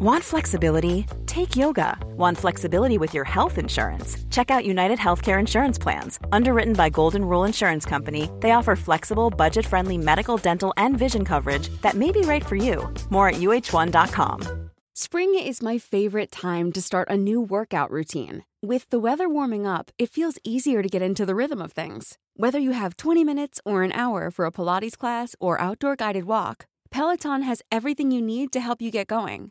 Want flexibility? Take yoga. Want flexibility with your health insurance? Check out United Healthcare Insurance Plans. Underwritten by Golden Rule Insurance Company, they offer flexible, budget friendly medical, dental, and vision coverage that may be right for you. More at uhone.com. Spring is my favorite time to start a new workout routine. With the weather warming up, it feels easier to get into the rhythm of things. Whether you have 20 minutes or an hour for a Pilates class or outdoor guided walk, Peloton has everything you need to help you get going.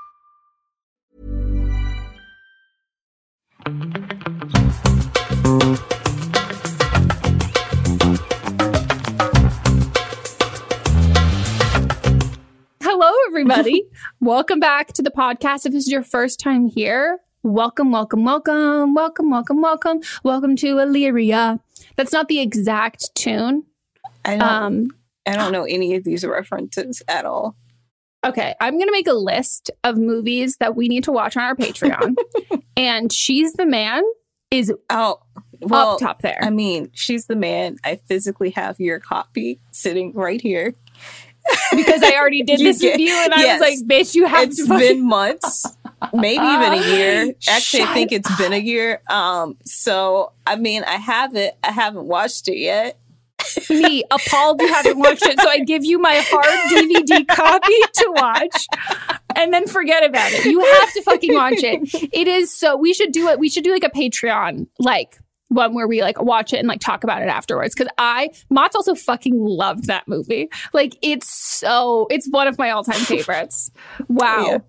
Hello, everybody. welcome back to the podcast. If this is your first time here, welcome, welcome, welcome, welcome, welcome, welcome, welcome to Illyria. That's not the exact tune. I don't, Um, I don't know any of these references at all. okay, I'm going to make a list of movies that we need to watch on our Patreon. and She's the Man is out well, up top there. I mean, she's the man. I physically have your copy sitting right here. because I already did this get- with you, and I yes. was like, bitch, you have It's to been months, maybe even a year. Actually, I think it's been a year. Um, so I mean, I have it. I haven't watched it yet. Me appalled you haven't watched it. So I give you my hard DVD copy to watch and then forget about it. You have to fucking watch it. It is so we should do it. We should do like a Patreon like one where we like watch it and like talk about it afterwards. Cause I Mott's also fucking loved that movie. Like it's so it's one of my all-time favorites. Wow.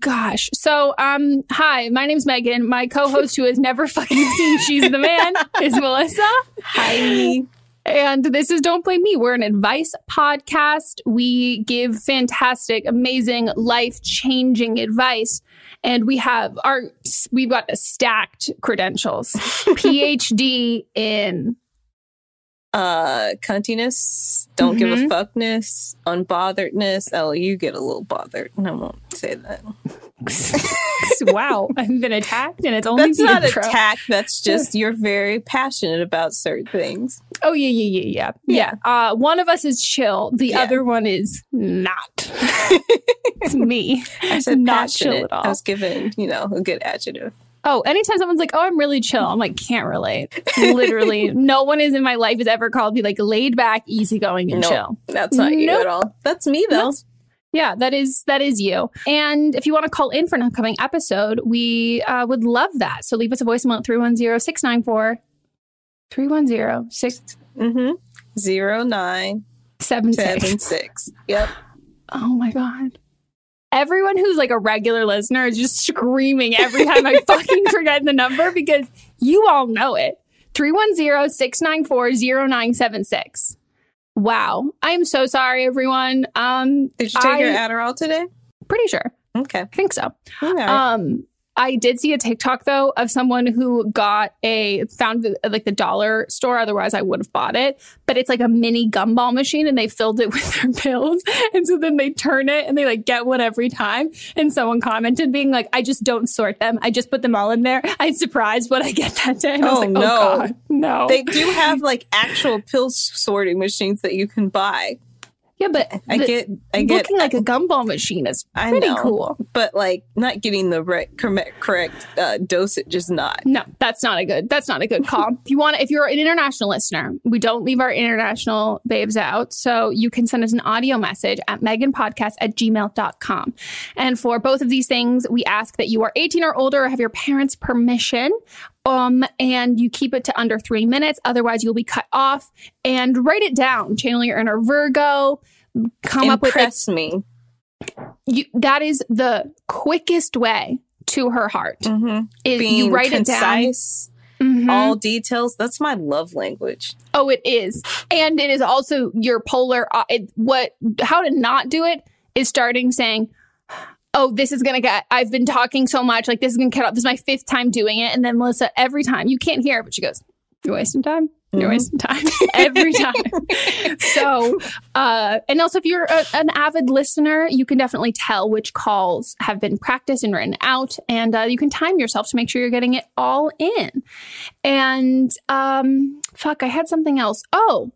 Gosh. So, um, hi, my name's Megan. My co-host who has never fucking seen She's the Man is Melissa. Hi. And this is Don't Blame Me. We're an advice podcast. We give fantastic, amazing, life changing advice. And we have our, we've got stacked credentials PhD in, Uh, cuntiness, don't give a Mhm. fuckness, unbotheredness. Oh, you get a little bothered. And I won't say that. wow, I've been attacked and it's only That's not intro. attack. That's just you're very passionate about certain things. Oh, yeah, yeah, yeah, yeah. Yeah. Uh, one of us is chill, the Yeah. other one is not. it's me. I said Not chill at all. I was given, you know, a good adjective. Oh, anytime someone's like, "Oh, I'm really chill," I'm like, "Can't relate." Literally, no one is in my life has ever called me like laid back, easygoing, and Nope, chill. That's not you Nope. at all. That's me though. That's- Yeah, that is that is you. And if you want to call in for an upcoming episode, we uh, would love that. So leave us a voicemail at 310 694 310 6 mm-hmm. zero nine Seven, seven six. six. Yep. Oh my god. Everyone who's like a regular listener is just screaming every time I fucking forget the number because you all know it. 310-694-0976. Wow. I am so sorry, everyone. Um Did you take your Adderall today? pretty sure. Okay. I think so. Right. Um, I did see a TikTok though of someone who got a found the, like the dollar store. Otherwise, I would have bought it. But it's like a mini gumball machine, and they filled it with their pills. And so then they turn it, and they like get one every time. And someone commented, being like, "I just don't sort them. I just put them all in there. I'm surprised what I get that day." And I was Oh, like, oh, no. "Oh God, no." they do have like actual pill sorting machines that you can buy. Yeah, but I get, I get, looking like a gumball machine is pretty know, cool. but like not getting the right, correct, correct uh, dosage is not. No, that's not a good. That's not a good call. if you want, if you're an international listener, we don't leave our international babes out, so you can send us an audio message at meganpodcast at gmail.com. And for both of these things, we ask that you are 18 or older or have your parents' permission. Um, and you keep it to under three minutes. Otherwise, you'll be cut off. And write it down. Channel your inner Virgo. Come up with Impress me. you, that is the quickest way to her heart. Mm-hmm. Is Being you write concise, it down. Mhm. all details. That's my love language. Oh, it is, and it is also your polar. Uh, it, what? How to not do it is starting saying, "Oh, this is gonna get." I've been talking so much, like this is gonna cut off. This is my fifth time doing it, and then Melissa, every time you can't hear, but she goes, "You're wasting time. You're Mhm. wasting time every time." so, uh, and also if you're a, an avid listener, you can definitely tell which calls have been practiced and written out, and uh, you can time yourself to make sure you're getting it all in. And um, fuck, I had something else. Oh,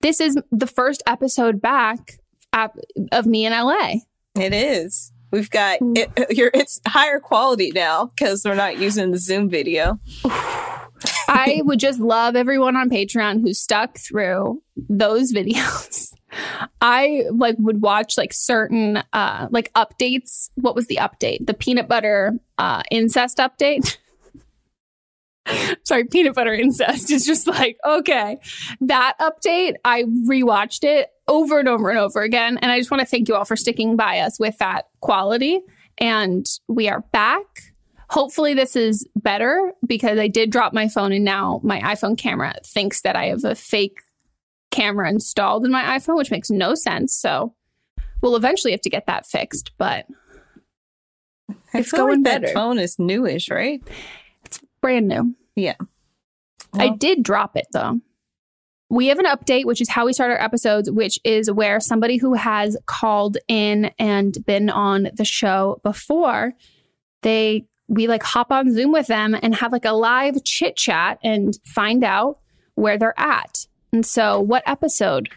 this is the first episode back uh, of me in LA. It is. We've got it, you're, it's higher quality now because we're not using the Zoom video. I would just love everyone on Patreon who stuck through those videos. I like would watch like certain uh like updates. What was the update? The peanut butter uh incest update. Sorry, peanut butter incest is just like, okay. That update, I rewatched it over and over and over again. And I just want to thank you all for sticking by us with that quality. And we are back. Hopefully, this is better because I did drop my phone and now my iPhone camera thinks that I have a fake camera installed in my iPhone, which makes no sense. So we'll eventually have to get that fixed, but I It's feel going like that phone is newish, right? Brand new. Yeah. I did drop it though. We have an update, which is how we start our episodes, which is where somebody who has called in and been on the show before, they we like hop on Zoom with them and have like a live chit chat and find out where they're at. And so, what episode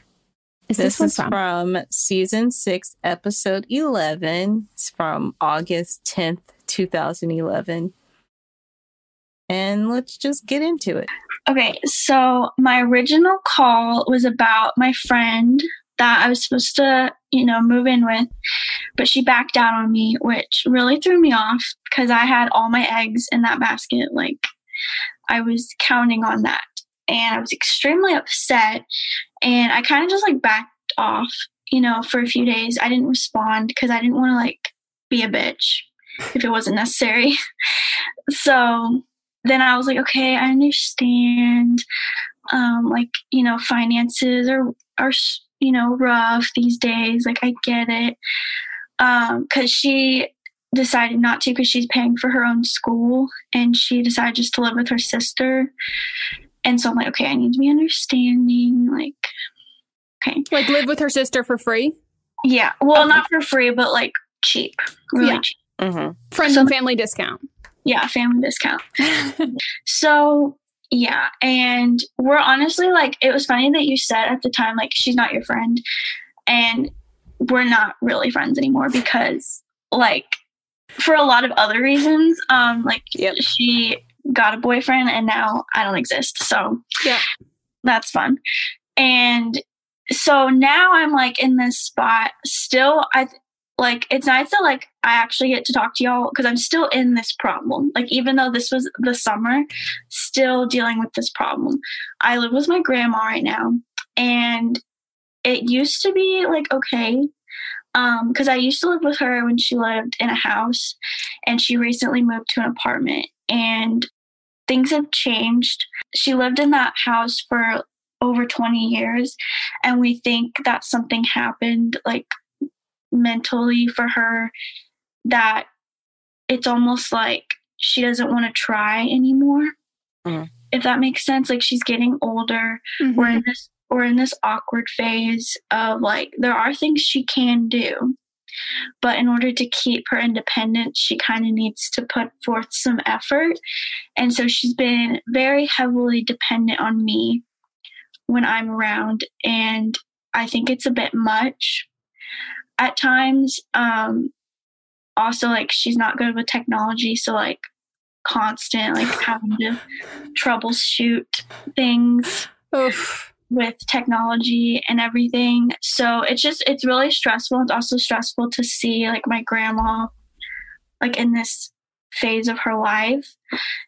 is this, This, one is from? from? season six, episode 11. It's from August 10th, 2011. And let's just get into it. Okay, so my original call was about my friend that I was supposed to, you know, move in with, but she backed out on me, which really threw me off because I had all my eggs in that basket. Like, I was counting on that. And I was extremely upset. And I kind of just like backed off, you know, for a few days. I didn't respond because I didn't want to like be a bitch if it wasn't necessary. so then I was like, okay, I understand. Um, like you know, finances are are you know rough these days. Like I get it. Um, because she decided not to because she's paying for her own school, and she decided just to live with her sister. And so I'm like, okay, I need to be understanding. Like, okay, Like live with her sister for free? yeah. Well, Okay. not for free, but like cheap, really Yeah. cheap. Mm-hmm. Friends So- and family discount. Yeah, family discount. So yeah, and we're honestly like it was funny that you said at the time like she's not your friend, and we're not really friends anymore because like for a lot of other reasons, um, like Yep. she got a boyfriend and now I don't exist, so Yeah. that's fun, and so now I'm like in this spot still. I like it's nice that like I actually get to talk to y'all because I'm still in this problem. Like even though this was the summer, still dealing with this problem. I live with my grandma right now, and it used to be like okay um because i used to live with her when she lived in a house and she recently moved to an apartment and things have changed she lived in that house for over 20 years and we think that something happened like mentally for her that it's almost like she doesn't want to try anymore Mhm. if that makes sense like she's getting older Mhm. we're in this we're in this awkward phase of like there are things she can do but in order to keep her independence she kind of needs to put forth some effort and so she's been very heavily dependent on me when i'm around and i think it's a bit much at times um also like she's not good with technology so like constant like having to troubleshoot things Oof. with technology and everything. So it's just it's really stressful. It's also stressful to see like my grandma like in this phase of her life.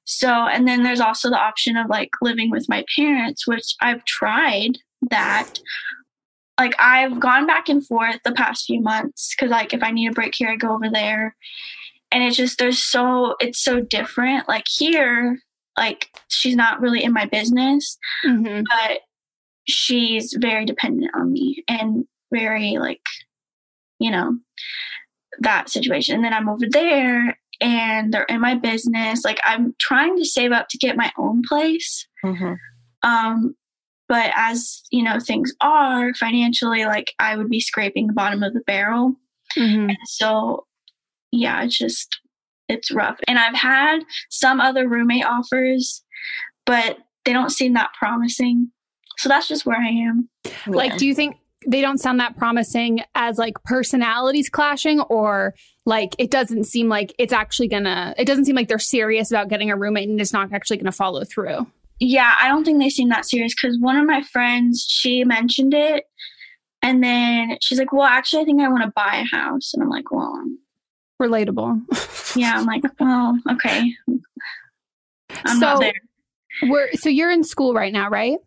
So and then there's also the option of like living with my parents, which I've tried that. Like I've gone back and forth the past few months cuz like if I need a break here I go over there. And it's just there's so it's so different. Like here like she's not really in my business Mhm. but she's very dependent on me and very like you know that situation and then i'm over there and they're in my business like i'm trying to save up to get my own place Mhm. um but as you know things are financially like i would be scraping the bottom of the barrel Mhm. and so yeah it's just it's rough and i've had some other roommate offers but they don't seem that promising so that's just where i am Like, Yeah. do you think they don't sound that promising as like personalities clashing, or like it doesn't seem like it's actually gonna? It doesn't seem like they're serious about getting a roommate and it's not actually gonna follow through. Yeah i don't think they seem that serious because one of my friends she mentioned it and then she's like well actually i think i want to buy a house and i'm like well um, Relatable. yeah i'm like well okay i'm So- not there We're so you're in school right now, right?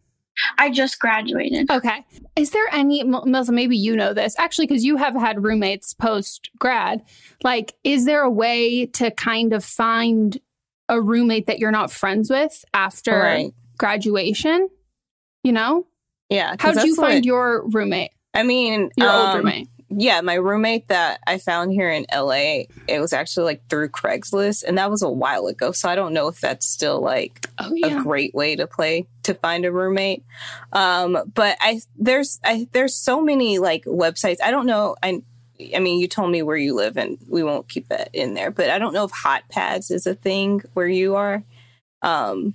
i just graduated Okay. Is there any, Melissa, maybe you know this actually, because you have had roommates post grad. Like, is there a way to kind of find a roommate that you're not friends with after Right. graduation? You know? Yeah. How did you find what- your roommate, I mean, your old um, roommate? Yeah, my roommate that I found here in LA, it was actually like through Craigslist, and that was a while ago. So I don't know if that's still like Oh, a great way to play to find a roommate. Um, but I there's I there's so many like websites. I don't know. I I mean, you told me where you live, and we won't keep that in there. But I don't know if HotPads is a thing where you are. Um,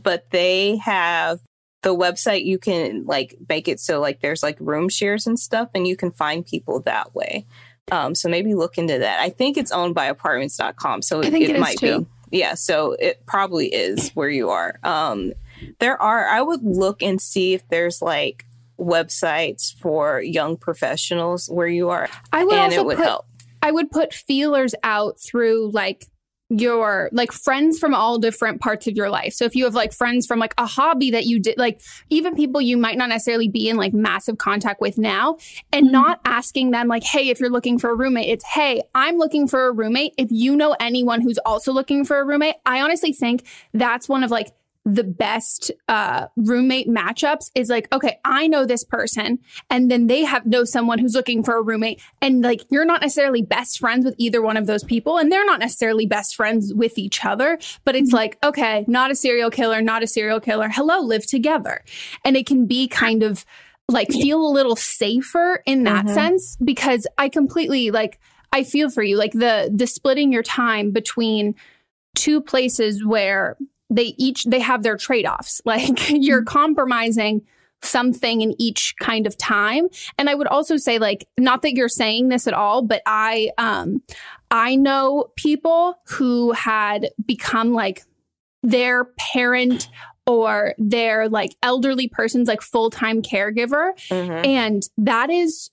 but they have the website. You can like make it so like there's like room shares and stuff, and you can find people that way. Um, so maybe look into that. I think it's owned by apartments.com. So I think it might too. be. Yeah. So it probably is where you are. Um, there are, I would look and see if there's like websites for young professionals where you are, I would and also it would put, help. I would put feelers out through like your like friends from all different parts of your life. So if you have like friends from like a hobby that you did like even people you might not necessarily be in like massive contact with now and Mhm. not asking them like hey if you're looking for a roommate it's hey I'm looking for a roommate if you know anyone who's also looking for a roommate I honestly think that's one of like the best uh roommate matchups is like okay I know this person and then they have know someone who's looking for a roommate and like you're not necessarily best friends with either one of those people and they're not necessarily best friends with each other but it's like okay not a serial killer not a serial killer hello live together. And it can be kind of like feel a little safer in that Mhm. sense because i completely like i feel for you like the the splitting your time between two places where they each they have their trade-offs. Like you're compromising something in each kind of time. And i would also say like not that you're saying this at all but i um i know people who had become like their parent or their like elderly person's like full-time caregiver. Mhm. and that is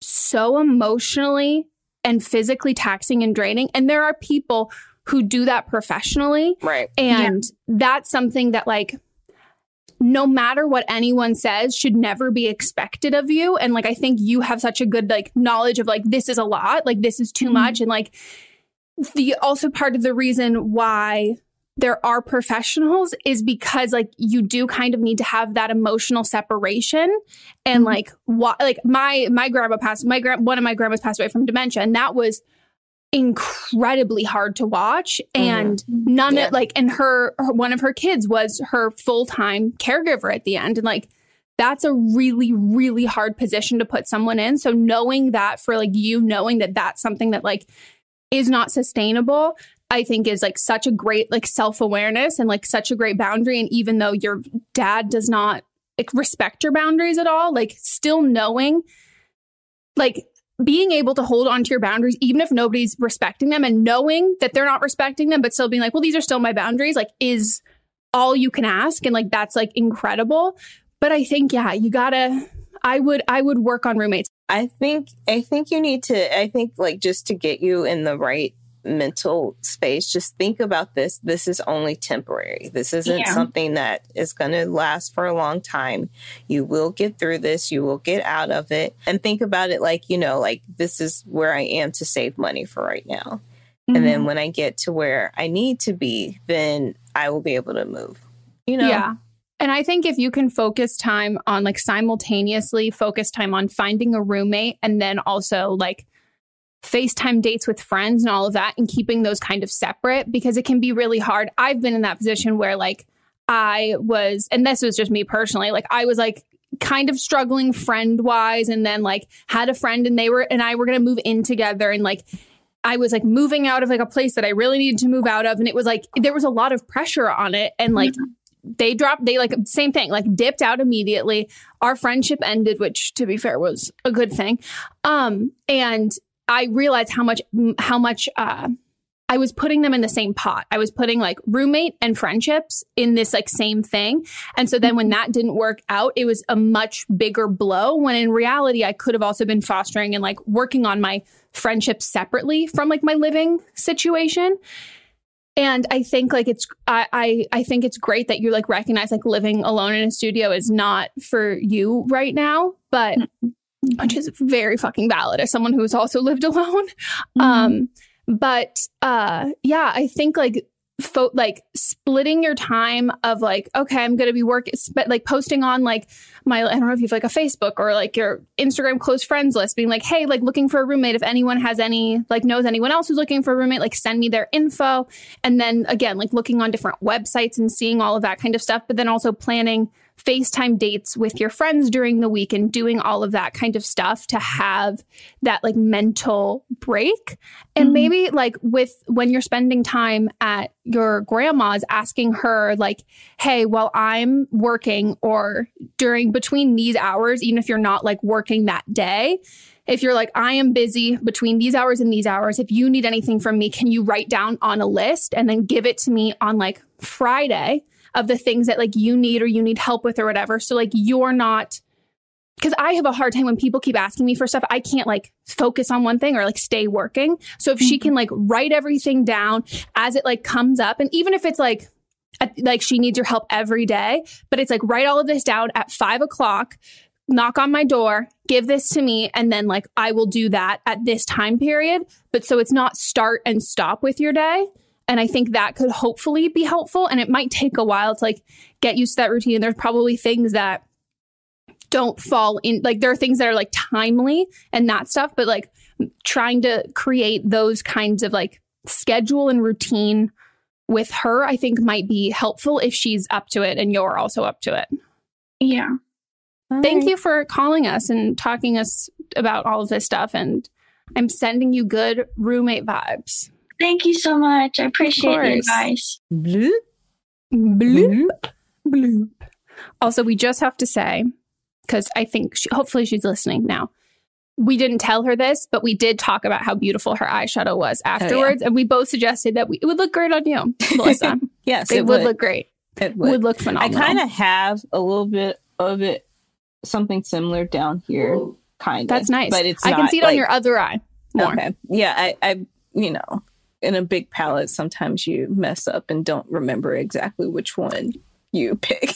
so emotionally and physically taxing and draining. And there are people who do that professionally Right. and that's something that like no matter what anyone says should never be expected of you and like i think you have such a good like knowledge of like this is a lot like this is too mm-hmm. much and like the also part of the reason why there are professionals is because like you do kind of need to have that emotional separation and mm-hmm. like what like my my grandma passed my grand one of my grandmas passed away from dementia and that was incredibly hard to watch and mm-hmm. none yeah. of like and her, her one of her kids was her full-time caregiver at the end and like that's a really really hard position to put someone in so knowing that for like you knowing that that's something that like is not sustainable I think is like such a great like self-awareness and like such a great boundary and even though your dad does not like respect your boundaries at all like still knowing like being able to hold on to your boundaries even if nobody's respecting them and knowing that they're not respecting them but still being like well these are still my boundaries like is all you can ask and like that's like incredible but I think yeah you got to I would I would work on roommates. I think I think you need to I think like just to get you in the right mental space, just think about this. This is only temporary. This isn't yeah. something that is going to last for a long time. You will get through this, you will get out of it. And think about it like, you know, like this is where I am to save money for right now. Mm-hmm. And then mm-hmm. when I get to where I need to be, then I will be able to move. You know? Yeah. And I think if you can focus time on like simultaneously focus time on finding a roommate and then also like FaceTime dates with friends and all of that and keeping those kind of separate because it can be really hard. I've been in that position where like I was, and this was just me personally, like I was like kind of struggling friend wise and then like had a friend and they were, and I were going to move in together and like, I was like moving out of like a place that I really needed to move out of. And it was like, there was a lot of pressure on it. And like, mm-hmm. they dropped they like same thing like dipped out immediately our friendship ended which to be fair was a good thing um and I realized how much how much uh, I was putting them in the same pot. I was putting like roommate and friendships in this like same thing. And so then when that didn't work out, it was a much bigger blow when in reality I could have also been fostering and like working on my friendships separately from like my living situation. And I think like it's I, I I think it's great that you like recognize like living alone in a studio is not for you right now, but which is very fucking valid as someone who has also lived alone. Mm-hmm. Um, but uh, yeah, I think like fo- like splitting your time of like okay i'm gonna be working but like posting on like my i don't know if you have like a facebook or like your instagram close friends list being like hey like looking for a roommate if anyone has any like knows anyone else who's looking for a roommate like send me their info and then again like looking on different websites and seeing all of that kind of stuff but then also planning FaceTime dates with your friends during the week and doing all of that kind of stuff to have that like mental break. And mm-hmm. maybe like with when you're spending time at your grandma's, asking her, like, hey, while I'm working or during between these hours, even if you're not like working that day, if you're like, I am busy between these hours and these hours, if you need anything from me, can you write down on a list and then give it to me on like Friday? Of the things that like you need or you need help with or whatever. So like you're not because I have a hard time when people keep asking me for stuff. I can't like focus on one thing or like stay working. So if mm-hmm. she can like write everything down as it like comes up, and even if it's like like she needs your help every day, but it's like write all of this down at five o'clock, knock on my door, give this to me, and then like I will do that at this time period. But so it's not start and stop with your day. And I think that could hopefully be helpful. And it might take a while to like get used to that routine. And there's probably things that don't fall in like there are things that are like timely and that stuff, but like trying to create those kinds of like schedule and routine with her, I think might be helpful if she's up to it and you're also up to it. Yeah. All Thank right. you for calling us and talking us about all of this stuff. And I'm sending you good roommate vibes. Thank you so much. I appreciate the advice. Bloop. Bloop. Bloop. Also, we just have to say, because I think she, hopefully she's listening now. We didn't tell her this, but we did talk about how beautiful her eyeshadow was afterwards. Oh, yeah. And we both suggested that we, it would look great on you, Melissa. yes, it, it would. would. look great. It would, would look phenomenal. I kind of have a little bit of it, something similar down here, kind of. That's nice. But it's I can see it like, on your other eye more. Okay. Yeah, I, I, you know, in a big palette, sometimes you mess up and don't remember exactly which one you pick.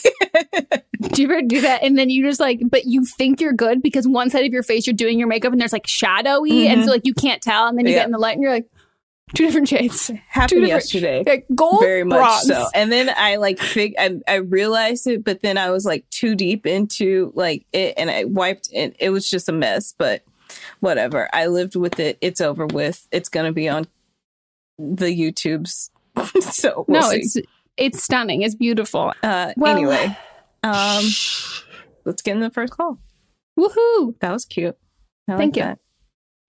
Do you ever do that? And then you just like, but you think you're good because one side of your face you're doing your makeup and there's like shadowy, and so mm-hmm. like you can't tell. And then you Yeah. get in the light and you're like, two different shades. Happened yesterday. Like gold, very much bronze. so. And then I like fig I, I realized it, but then I was like too deep into like it and I wiped it. It was just a mess, but whatever. I lived with it. It's over with. It's gonna be on the YouTubes. so we'll no, see. it's it's stunning. It's beautiful. uh well- anyway. Um let's get in the first call. Woohoo! That was cute. I Thank like you. that.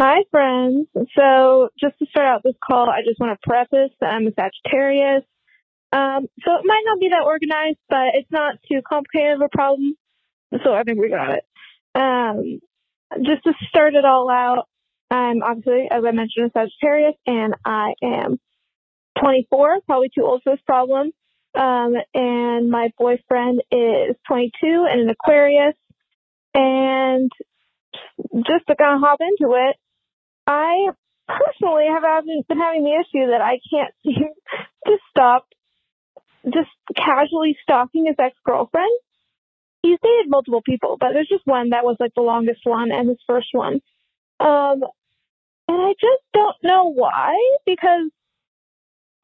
Hi, friends. So, just to start out this call, I just want to preface that I'm a Sagittarius. Um, so, it might not be that organized, but it's not too complicated of a problem. So, I think we got it. Um, just to start it all out, I'm obviously, as I mentioned, a Sagittarius, and I am 24, probably too old for this problem. Um, and my boyfriend is 22 and an Aquarius. And just to kind of hop into it, I personally have been having the issue that I can't seem to stop just casually stalking his ex girlfriend. He's dated multiple people, but there's just one that was like the longest one and his first one. Um, and I just don't know why because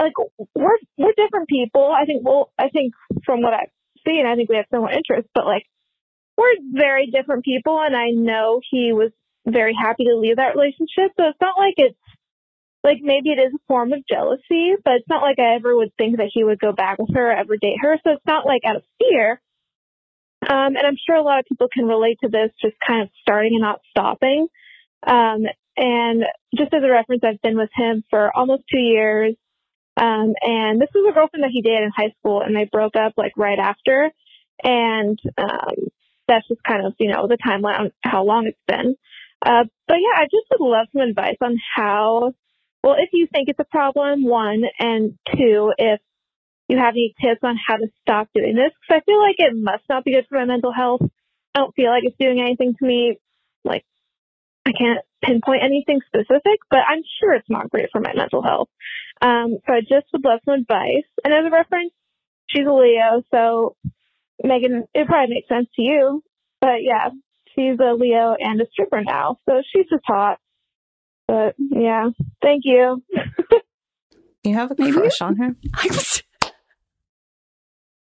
like we're we're different people. I think well, I think from what I've seen, I think we have similar interests, but like we're very different people, and I know he was very happy to leave that relationship. So it's not like it's like maybe it is a form of jealousy, but it's not like I ever would think that he would go back with her or ever date her. So it's not like out of fear. Um, and I'm sure a lot of people can relate to this, just kind of starting and not stopping. Um, and just as a reference, I've been with him for almost two years. Um, and this was a girlfriend that he dated in high school, and they broke up like right after. And um, that's just kind of, you know, the timeline on how long it's been. Uh, but yeah, I just would love some advice on how, well, if you think it's a problem, one, and two, if you have any tips on how to stop doing this, because I feel like it must not be good for my mental health. I don't feel like it's doing anything to me. Like, I can't pinpoint anything specific, but I'm sure it's not great for my mental health. Um, so I just would love some advice. And as a reference, she's a Leo, so Megan, it probably makes sense to you. But yeah, she's a Leo and a stripper now, so she's just hot. But yeah, thank you. You have a Maybe- crush on her?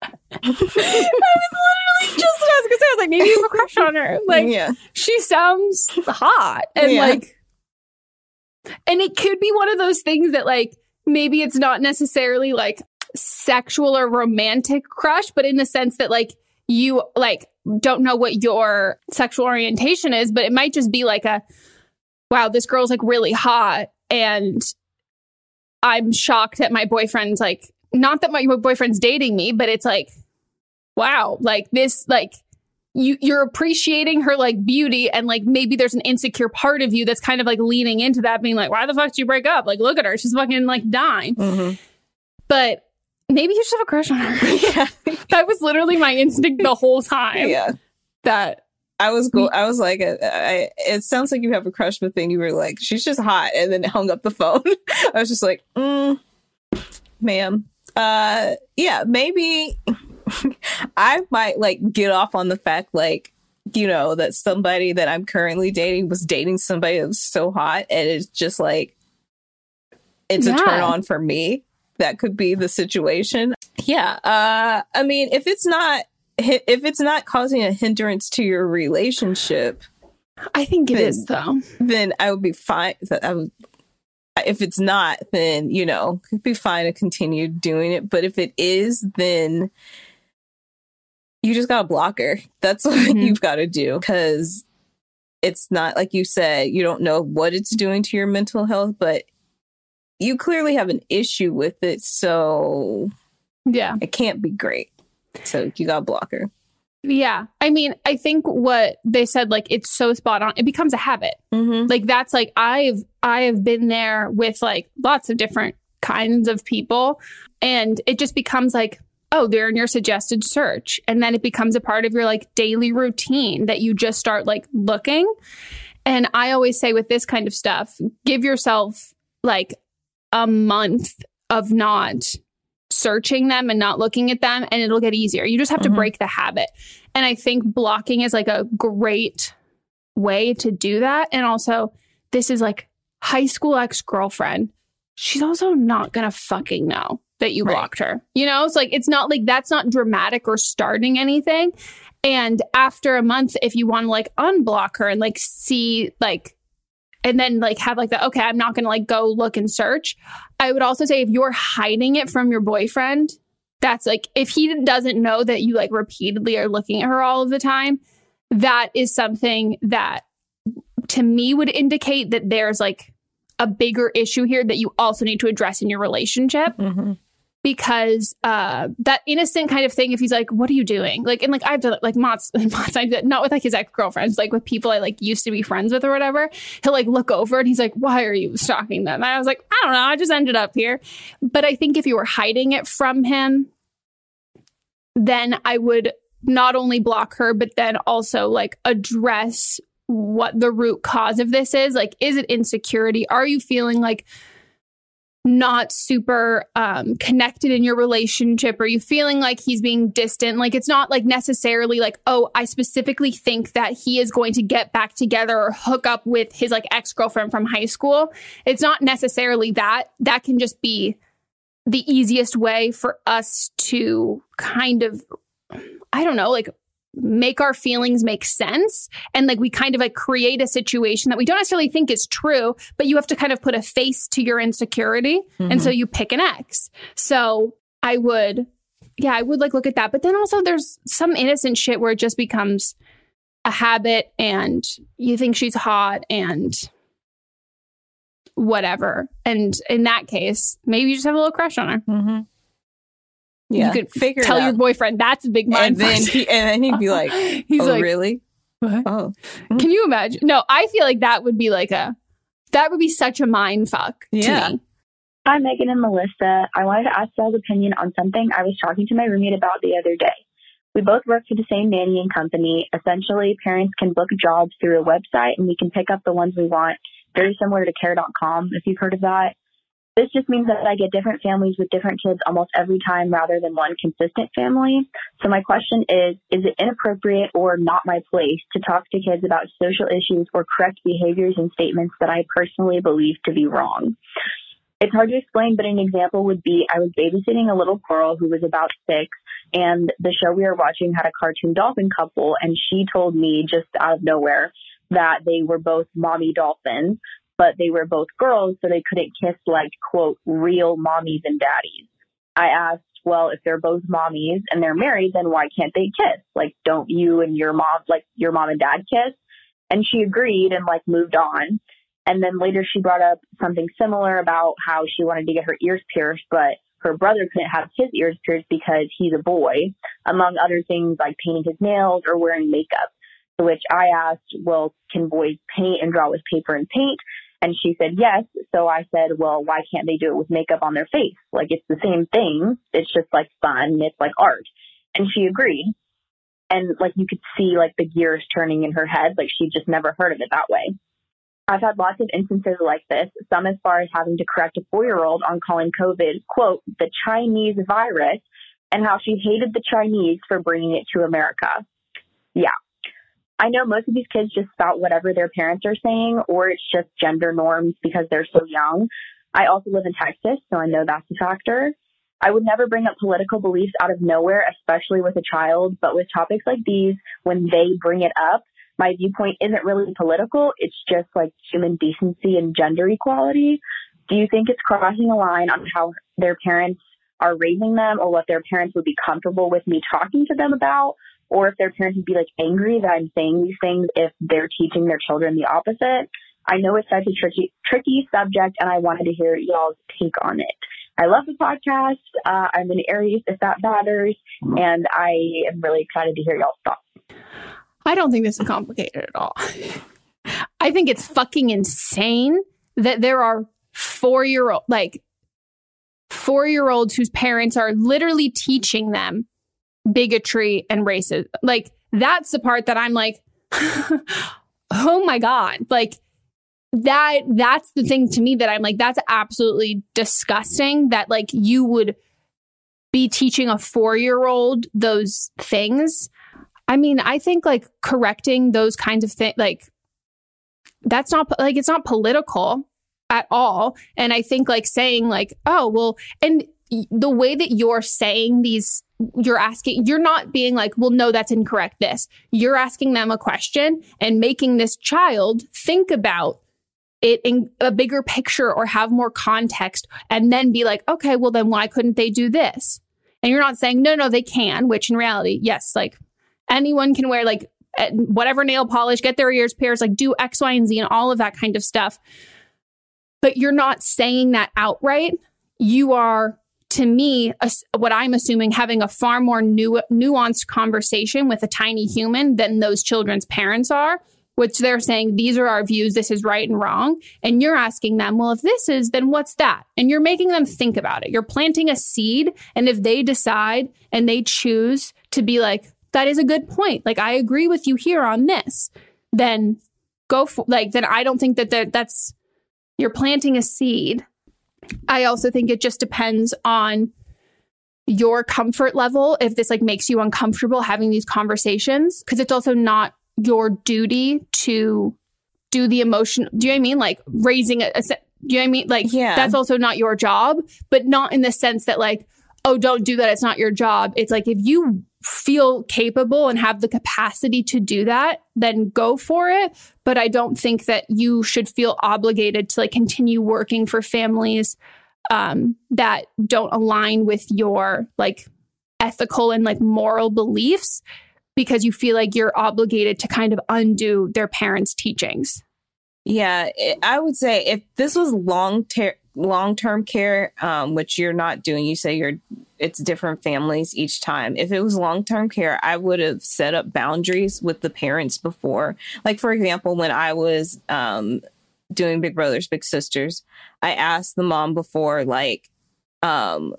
I was, literally just what I was gonna say. I was like, maybe you have a crush on her. Like, yeah. she sounds hot and Yeah. like and it could be one of those things that like maybe it's not necessarily like sexual or romantic crush but in the sense that like you like don't know what your sexual orientation is but it might just be like a wow this girl's like really hot and i'm shocked that my boyfriend's like not that my boyfriend's dating me but it's like wow like this like you you're appreciating her like beauty and like maybe there's an insecure part of you that's kind of like leaning into that being like why the fuck did you break up like look at her she's fucking like dying Mm-hmm. but maybe you should have a crush on her Yeah. that was literally my instinct the whole time yeah. that I was go- I was like, I, I, it sounds like you have a crush, but then you were like, she's just hot, and then hung up the phone. I was just like, mm, ma'am, uh, yeah, maybe I might like get off on the fact, like, you know, that somebody that I'm currently dating was dating somebody that was so hot, and it's just like, it's a turn on for me. That could be the situation. Yeah. Uh, I mean, if it's not if it's not causing a hindrance to your relationship, i think it Then- is though then I would be fine. that I would, if it's not, then you know, it'd be fine to continue doing it. But if it is, then you just got a blocker. That's what Mhm. you've got to do because it's not like you said. You don't know what it's doing to your mental health, but you clearly have an issue with it, so yeah it can't be great. So you gotta block her. Yeah. I mean i think what they said like it's so spot on. It becomes a habit. Mm-hmm. like that's like i've i have been there with like lots of different kinds of people. And it just becomes like oh they're in your suggested search. And then it becomes a part of your like daily routine that you just start like looking. And i always say with this kind of stuff give yourself like a month of not searching them and not looking at them and it'll get easier. You just have to mm-hmm. break the habit. And I think blocking is like a great way to do that. And also, this is like high school ex girlfriend. She's also not gonna fucking know that you Right. blocked her. You know, it's like, it's not like that's not dramatic or starting anything. And after a month, if you want to like unblock her and like see, like, and then like have like the, okay, I'm not gonna like go look and search. I would also say if you're hiding it from your boyfriend, that's like, if he doesn't know that you like repeatedly are looking at her all of the time, that is something that to me would indicate that there's like a bigger issue here that you also need to address in your relationship Mm-hmm. Because uh that innocent kind of thing if he's like what are you doing? Like and like i've done like Mott's, Mott's I did, not with like his ex-girlfriends like with people i like used to be friends with or whatever. He'll like look over and he's like why are you stalking them? And i was like i don't know i just ended up here. But i think if you were hiding it from him then i would not only block her but then also like address what the root cause of this is. Like is it insecurity? Are you feeling like not super um, connected in your relationship? Are you feeling like he's being distant? Like it's not like necessarily like, oh, I specifically think that he is going to get back together or hook up with his like ex girlfriend from high school. It's not necessarily that. That can just be the easiest way for us to kind of, I don't know, like make our feelings make sense. And like we kind of like create a situation that we don't necessarily think is true but you have to kind of put a face to your insecurity. And so you pick an ex. So i would yeah i would like look at that. But then also there's some innocent shit where it just becomes a habit and you think she's hot and whatever. And in that case maybe you just have a little crush on her. Mm-hmm. Yeah, you could figure tell it your boyfriend that's a big mind and then he, and then he'd be like, he's "Oh, like really? what? Oh, mm. Can you imagine? No, I feel like that would be like a that would be such a mind fuck Yeah. to me. Hi, Megan and Melissa. I wanted to ask y'all's opinion on something I was talking to my roommate about the other day. We both work for the same nannying company. Essentially, parents can book jobs through a website and we can pick up the ones we want, very similar to care.com, if you've heard of that. This just means that I get different families with different kids almost every time rather than one consistent family. So my question is, is it inappropriate or not my place to talk to kids about social issues or correct behaviors and statements that I personally believe to be wrong? It's hard to explain, but an example would be I was babysitting a little girl who was about six, and the show we were watching had a cartoon dolphin couple, and she told me just out of nowhere that they were both mommy dolphins, but they were both girls, so they couldn't kiss like, quote, real mommies and daddies. I asked, well, if they're both mommies and they're married, then why can't they kiss? Like, don't you and your mom, like your mom and dad kiss? And she agreed and like moved on. And then later she brought up something similar about how she wanted to get her ears pierced, but her brother couldn't have his ears pierced because he's a boy, among other things like painting his nails or wearing makeup. To which I asked, well, can boys paint and draw with paper and paint? And she said yes. So I said, well, why can't they do it with makeup on their face? Like it's the same thing. It's just like fun. It's like art. And she agreed. And like you could see like the gears turning in her head. Like she just never heard of it that way. I've had lots of instances like this, some as far as having to correct a four year old on calling COVID, quote, the Chinese virus, and how she hated the Chinese for bringing it to America. Yeah. I know most of these kids just spout whatever their parents are saying, or it's just gender norms because they're so young. I also live in Texas, so I know that's a factor. I would never bring up political beliefs out of nowhere, especially with a child, but with topics like these, when they bring it up, my viewpoint isn't really political. It's just like human decency and gender equality. Do you think it's crossing a line on how their parents are raising them or what their parents would be comfortable with me talking to them about? Or if their parents would be like angry that I'm saying these things if they're teaching their children the opposite? I know it's such a tricky, tricky subject and I wanted to hear y'all's take on it. I love the podcast. Uh, I'm an Aries, if that matters, and I am really excited to hear y'all's thoughts. I don't think this is complicated at all. I think it's fucking insane that there are four year old like four year olds whose parents are literally teaching them bigotry and racism. Like that's the part that I'm like, oh my god, like that that's the thing to me that I'm like that's absolutely disgusting that like you would be teaching a four year old those things. I mean, I think like correcting those kinds of things, like that's not like it's not political at all. And I think like saying like, oh, well, and the way that you're saying these, you're asking, you're not being like, well, no, that's incorrect. This, you're asking them a question and making this child think about it in a bigger picture or have more context and then be like, okay, well, then why couldn't they do this? And you're not saying, no, no, they can, which in reality, yes, like anyone can wear like eh, whatever nail polish, get their ears pierced, like do X, Y, and Z and all of that kind of stuff. But you're not saying that outright. You are, to me, what I'm assuming, having a far more nu- nuanced conversation with a tiny human than those children's parents are which they're saying these are our views, this is right and wrong. And you're asking them, well, if this is, then what's that? And you're making them think about it. You're planting a seed. And if they decide and they choose to be like, that is a good point, like I agree with you here on this, then go for like, then I don't think that that's, you're planting a seed. I also think it just depends on your comfort level if this like makes you uncomfortable having these conversations because it's also not your duty to do the emotion. Do you know what I mean? Like raising a, a do you know what I mean? Like, yeah. that's also not your job, but not in the sense that like, oh, don't do that. It's not your job. It's like if you feel capable and have the capacity to do that, then go for it. But I don't think that you should feel obligated to like continue working for families um, that don't align with your like ethical and like moral beliefs because you feel like you're obligated to kind of undo their parents' teachings. Yeah, I would say if this was long term long term care, um, which you're not doing, you say you're it's different families each time. If it was long term care, I would have set up boundaries with the parents before. Like for example, when I was um, doing Big Brothers Big Sisters, I asked the mom before, like, um,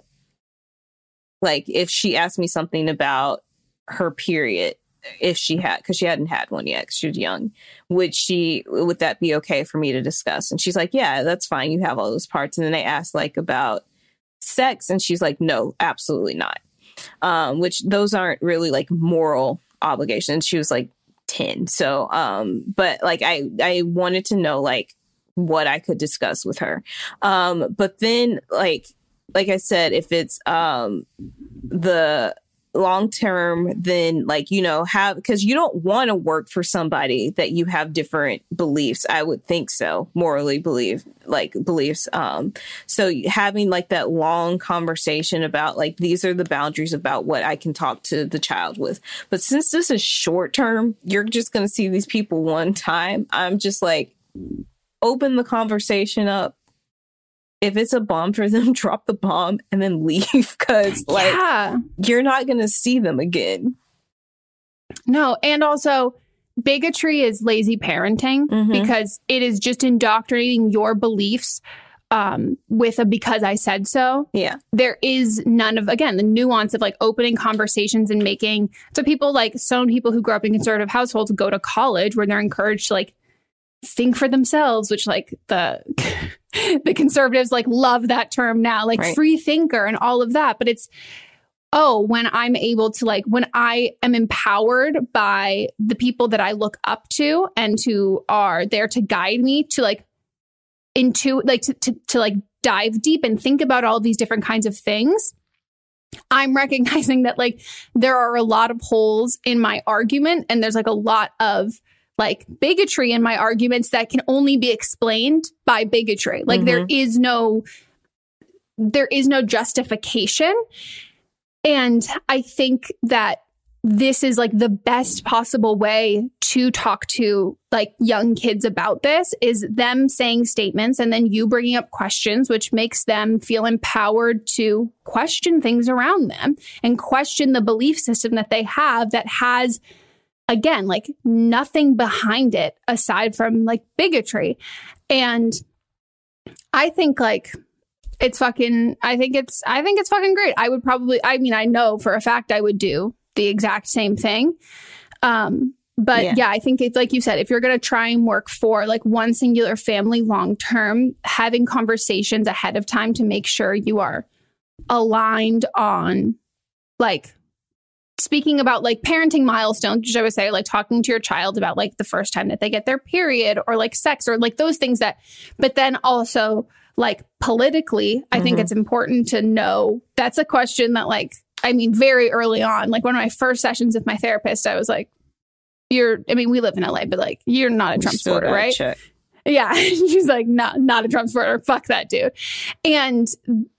like if she asked me something about her period if she had because she hadn't had one yet she was young would she would that be okay for me to discuss? And she's like yeah that's fine you have all those parts. And then they asked like about sex and she's like no absolutely not. Um which those aren't really like moral obligations. She was like 10 so um but like i i wanted to know like what i could discuss with her. Um but then like like i said if it's um the long term than like you know have because you don't want to work for somebody that you have different beliefs. I would think so morally believe like beliefs. Um so having like that long conversation about like these are the boundaries about what i can talk to the child with. But since this is short term you're just going to see these people one time. I'm just like open the conversation up if it's a bomb for them, drop the bomb and then leave because like yeah. you're not gonna see them again. No, and also bigotry is lazy parenting mm-hmm. because it is just indoctrinating your beliefs um, with a because I said so. Yeah. There is none of, again, the nuance of like opening conversations and making. So people like some people who grow up in conservative households go to college where they're encouraged to like think for themselves, which like the the conservatives like love that term now, like right. free thinker and all of that. But it's oh, when I'm able to like when I am empowered by the people that I look up to and who are there to guide me to like into like to, to, to like dive deep and think about all these different kinds of things. I'm recognizing that like there are a lot of holes in my argument and there's like a lot of like bigotry in my arguments that can only be explained by bigotry. Like mm-hmm. there is no there is no justification. And I think that this is like the best possible way to talk to like young kids about this is them saying statements and then you bringing up questions which makes them feel empowered to question things around them and question the belief system that they have that has again, like nothing behind it aside from like bigotry. And I think like it's fucking I think it's I think it's fucking great. I would probably I mean I know for a fact I would do the exact same thing. Um but yeah. yeah, I think it's like you said, if you're going to try and work for like one singular family long term, having conversations ahead of time to make sure you are aligned on like speaking about like parenting milestones, which I would say like talking to your child about like the first time that they get their period or like sex or like those things that, but then also like politically, I think Mhm. it's important to know that's a question that like, I mean, very early on, like one of my first sessions with my therapist, I was like, you're, I mean, we live in LA, but like, you're not a Trump supporter, right? check. Yeah. She's like, not, not a Trump supporter. Fuck that dude. And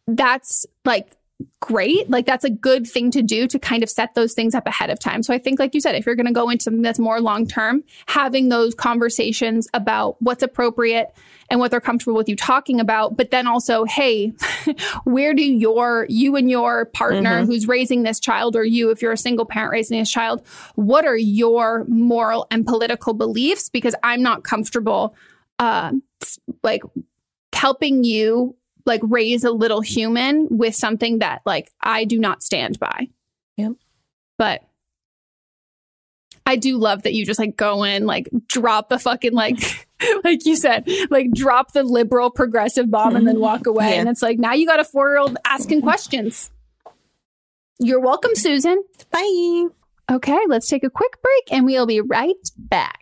that's like great. Like that's a good thing to do to kind of set those things up ahead of time. So I think, like you said, if you're going to go into something that's more long term, having those conversations about what's appropriate and what they're comfortable with you talking about, but then also, hey, where do your, you and your partner Mhm. who's raising this child, or you, if you're a single parent raising this child, what are your moral and political beliefs? Because I'm not comfortable, uh, like helping you like raise a little mm. human with something that like I do not stand by. Yep. But I do love that you just like go in, like drop the fucking like like you said, like drop the liberal progressive bomb and then mm-hmm. walk away. Yeah. And it's like now you got a four year old asking questions. You're welcome, Susan. Bye. Okay, let's take a quick break and we'll be right back.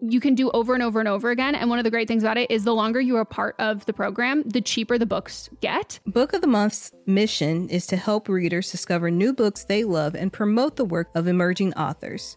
you can do over and over and over again. And one of the great things about it is the longer you are part of the program, the cheaper the books get. Book of the Month's mission is to help readers discover new books they love and promote the work of emerging authors.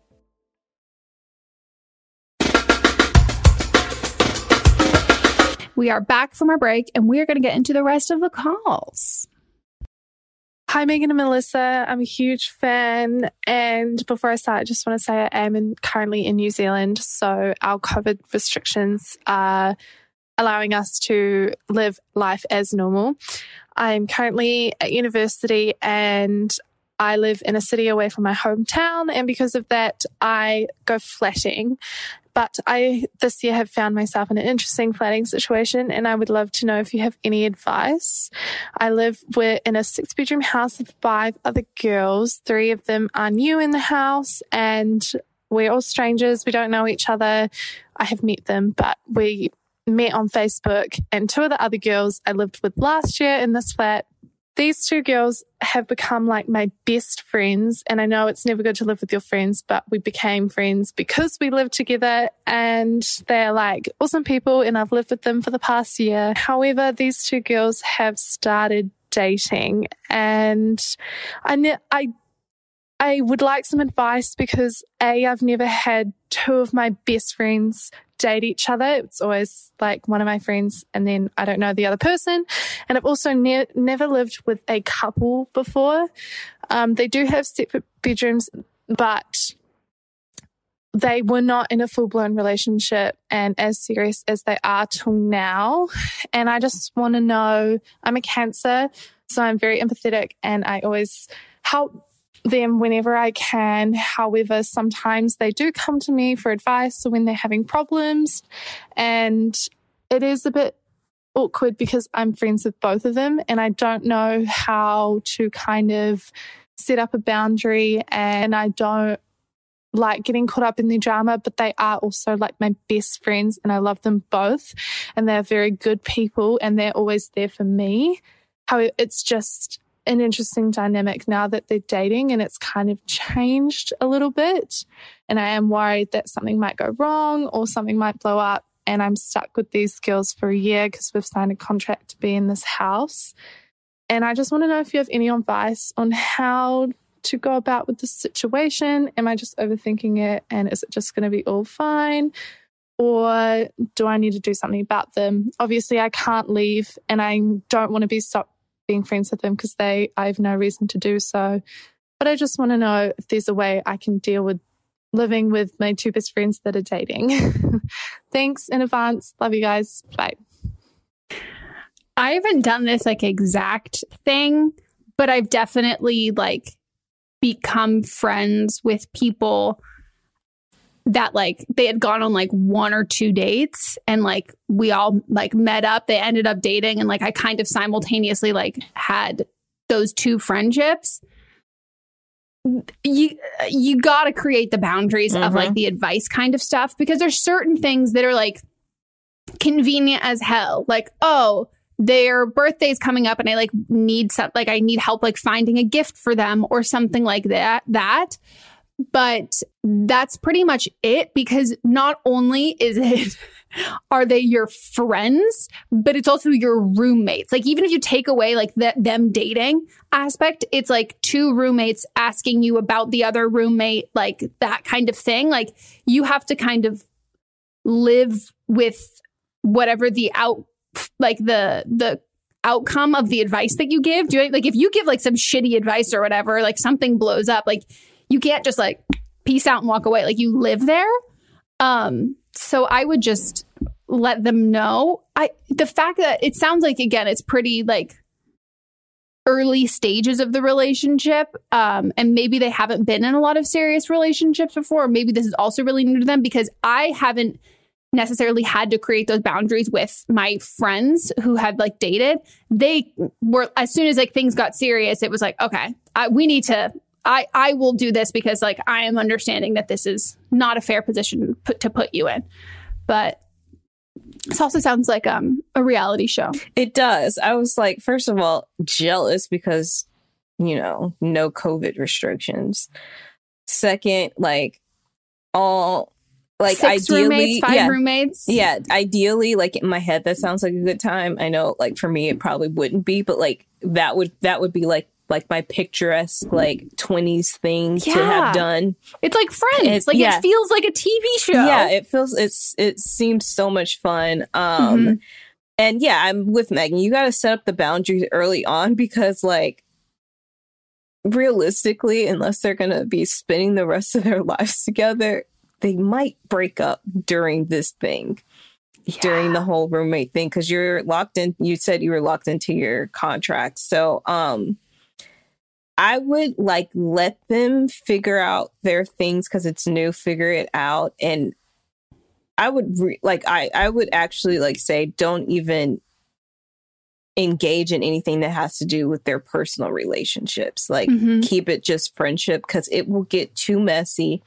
We are back from our break and we are going to get into the rest of the calls. Hi, Megan and Melissa. I'm a huge fan. And before I start, I just want to say I am in, currently in New Zealand. So our COVID restrictions are allowing us to live life as normal. I'm currently at university and I live in a city away from my hometown. And because of that, I go flatting. But I this year have found myself in an interesting flatting situation, and I would love to know if you have any advice. I live with, in a six bedroom house with five other girls. Three of them are new in the house, and we're all strangers. We don't know each other. I have met them, but we met on Facebook, and two of the other girls I lived with last year in this flat these two girls have become like my best friends. And I know it's never good to live with your friends, but we became friends because we lived together and they're like awesome people. And I've lived with them for the past year. However, these two girls have started dating and I, ne- I, I would like some advice because A, I've never had two of my best friends date each other. It's always like one of my friends and then I don't know the other person. And I've also ne- never lived with a couple before. Um, they do have separate bedrooms, but they were not in a full blown relationship and as serious as they are till now. And I just want to know I'm a cancer, so I'm very empathetic and I always help them whenever I can. However, sometimes they do come to me for advice or when they're having problems. And it is a bit awkward because I'm friends with both of them and I don't know how to kind of set up a boundary and I don't like getting caught up in the drama, but they are also like my best friends and I love them both and they're very good people and they're always there for me. How it's just an interesting dynamic now that they're dating and it's kind of changed a little bit. And I am worried that something might go wrong or something might blow up. And I'm stuck with these girls for a year because we've signed a contract to be in this house. And I just want to know if you have any advice on how to go about with this situation. Am I just overthinking it? And is it just going to be all fine? Or do I need to do something about them? Obviously, I can't leave and I don't want to be stopped being friends with them because they I have no reason to do so. But I just want to know if there's a way I can deal with living with my two best friends that are dating. Thanks in advance. Love you guys. Bye. I haven't done this like exact thing, but I've definitely like become friends with people that like they had gone on like one or two dates and like we all like met up. They ended up dating and like i kind of simultaneously like had those two friendships. You you got to create the boundaries mm-hmm. of like the advice kind of stuff because there's certain things that are like convenient as hell. Like oh their birthday's coming up and i like need some like i need help like finding a gift for them or something like that that but that's pretty much it because not only is it are they your friends, but it's also your roommates. Like even if you take away like the, them dating aspect, it's like two roommates asking you about the other roommate, like that kind of thing. Like you have to kind of live with whatever the out like the the outcome of the advice that you give. Do you, like if you give like some shitty advice or whatever, like something blows up, like you can't just like peace out and walk away. Like you live there. Um, so I would just let them know. I the fact that it sounds like again, it's pretty like early stages of the relationship. Um, and maybe they haven't been in a lot of serious relationships before. maybe this is also really new to them because I haven't necessarily had to create those boundaries with my friends who had like dated. They were as soon as like things got serious, it was like, okay, I, we need to I I will do this because like I am understanding that this is not a fair position put to put you in. But this also sounds like um a reality show. It does. I was like, first of all, jealous because you know, no COVID restrictions. Second, like all like Six ideally, roommates, five yeah, roommates. Yeah, ideally, like in my head, that sounds like a good time. I know, like for me, it probably wouldn't be, but like that would that would be like like my picturesque like twenties thing to have done. It's like Friends. It's- like yeah. it feels like a TV show. Yeah, it feels it's it seems so much fun. Um Mhm. and yeah, I'm with Megan. You got to set up the boundaries early on because like realistically, unless they're going to be spending the rest of their lives together, they might break up during this thing. During the whole roommate thing cuz you're locked in you said you were locked into your contract. So, um I would like let them figure out their things because it's new, figure it out. And I would re- like, I, I would actually like say, don't even engage in anything that has to do with their personal relationships. Like, Mhm. keep it just friendship because it will get too messy.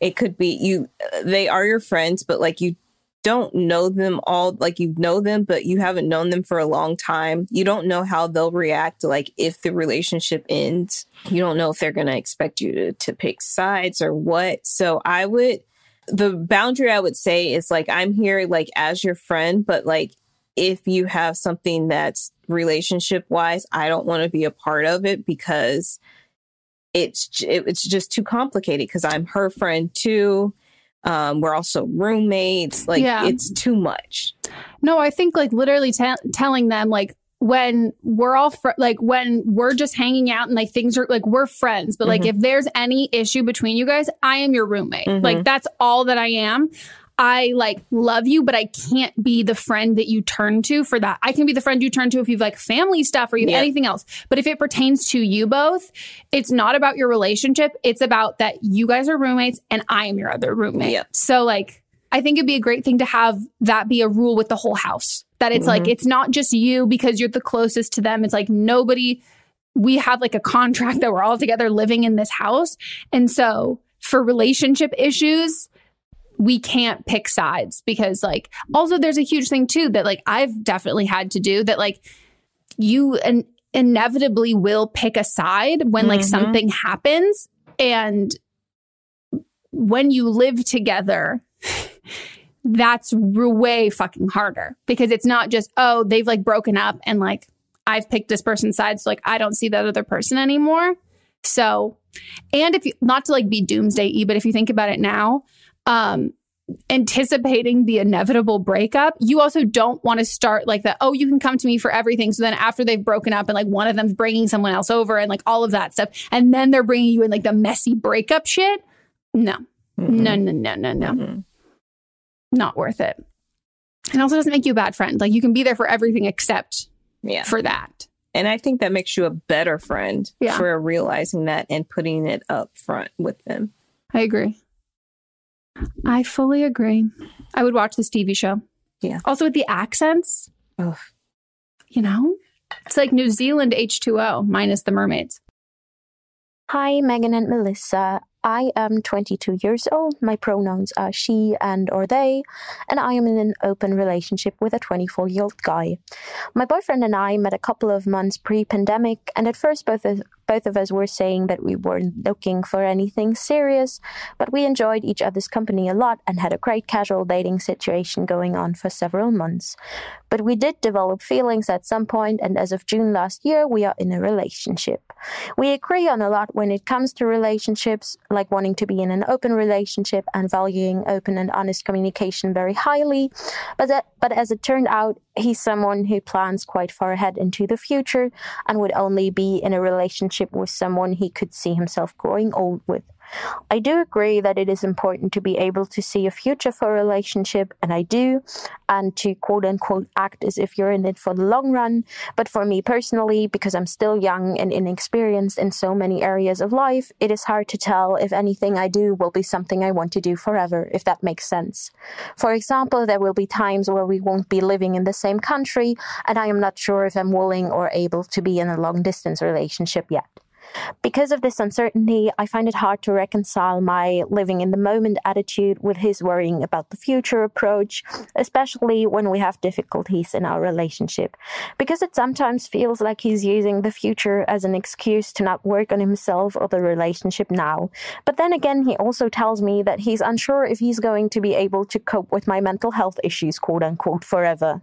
It could be you, they are your friends, but like you don't know them all like you know them but you haven't known them for a long time. You don't know how they'll react like if the relationship ends. You don't know if they're going to expect you to, to pick sides or what. So i would the boundary i would say is like i'm here like as your friend but like if you have something that's relationship wise i don't want to be a part of it because it's j- it's just too complicated because i'm her friend too um, we're also roommates. Like Yeah. it's too much. No, I think like literally te- telling them like when we're all fr- like when we're just hanging out and like things are like we're friends, but like Mhm. if there's any issue between you guys, I am your roommate. Mhm. Like that's all that I am. I like love you, but I can't be the friend that you turn to for that. I can be the friend you turn to if you've like family stuff or you have Yeah. anything else. But if it pertains to you both, it's not about your relationship. It's about that you guys are roommates and I am your other roommate. Yeah. So like I think it'd be a great thing to have that be a rule with the whole house. That it's like Mhm. it's not just you because you're the closest to them. It's like nobody we have like a contract that we're all together living in this house. And so for relationship issues, we can't pick sides because like also there's a huge thing too that like I've definitely had to do that like you in- inevitably will pick a side when like Mhm. something happens and when you live together that's way fucking harder because it's not just oh they've like broken up and like I've picked this person's side so like I don't see that other person anymore so and if you not to like be doomsday but if you think about it now um anticipating the inevitable breakup you also don't want to start like that oh you can come to me for everything so then after they've broken up and like one of them's bringing someone else over and like all of that stuff and then they're bringing you in like the messy breakup shit no no no no no no not worth it and also doesn't make you a bad friend like you can be there for everything except Yeah. for that And I think that makes you a better friend Yeah. for realizing that and putting it up front with them. I agree. I fully agree. I would watch this TV show. Yeah. Also with the accents, Ugh. you know, it's like New Zealand H2O minus the mermaids. Hi, Megan and Melissa. I am 22 years old. My pronouns are she and or they, and I am in an open relationship with a 24 year old guy. My boyfriend and I met a couple of months pre pandemic, and at first, both of, both of us were saying that we weren't looking for anything serious, but we enjoyed each other's company a lot and had a great casual dating situation going on for several months. But we did develop feelings at some point, and as of June last year, we are in a relationship. We agree on a lot when it comes to relationships, like wanting to be in an open relationship and valuing open and honest communication very highly. But that, but as it turned out, he's someone who plans quite far ahead into the future and would only be in a relationship with someone he could see himself growing old with. I do agree that it is important to be able to see a future for a relationship, and I do, and to quote unquote act as if you're in it for the long run. But for me personally, because I'm still young and inexperienced in so many areas of life, it is hard to tell if anything I do will be something I want to do forever, if that makes sense. For example, there will be times where we won't be living in the same country, and I am not sure if I'm willing or able to be in a long distance relationship yet. Because of this uncertainty, I find it hard to reconcile my living in the moment attitude with his worrying about the future approach, especially when we have difficulties in our relationship. Because it sometimes feels like he's using the future as an excuse to not work on himself or the relationship now. But then again, he also tells me that he's unsure if he's going to be able to cope with my mental health issues, quote unquote, forever.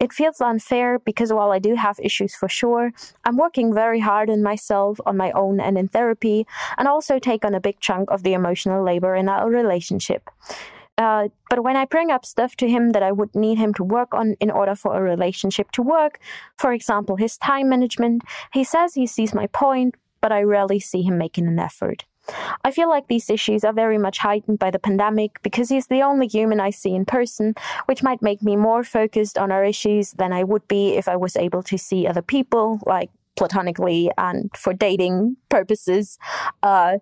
It feels unfair because while I do have issues for sure, I'm working very hard on myself, on my own, and in therapy, and also take on a big chunk of the emotional labor in our relationship. Uh, but when I bring up stuff to him that I would need him to work on in order for a relationship to work, for example, his time management, he says he sees my point, but I rarely see him making an effort. I feel like these issues are very much heightened by the pandemic because he's the only human I see in person, which might make me more focused on our issues than I would be if I was able to see other people, like platonically and for dating purposes. Uh,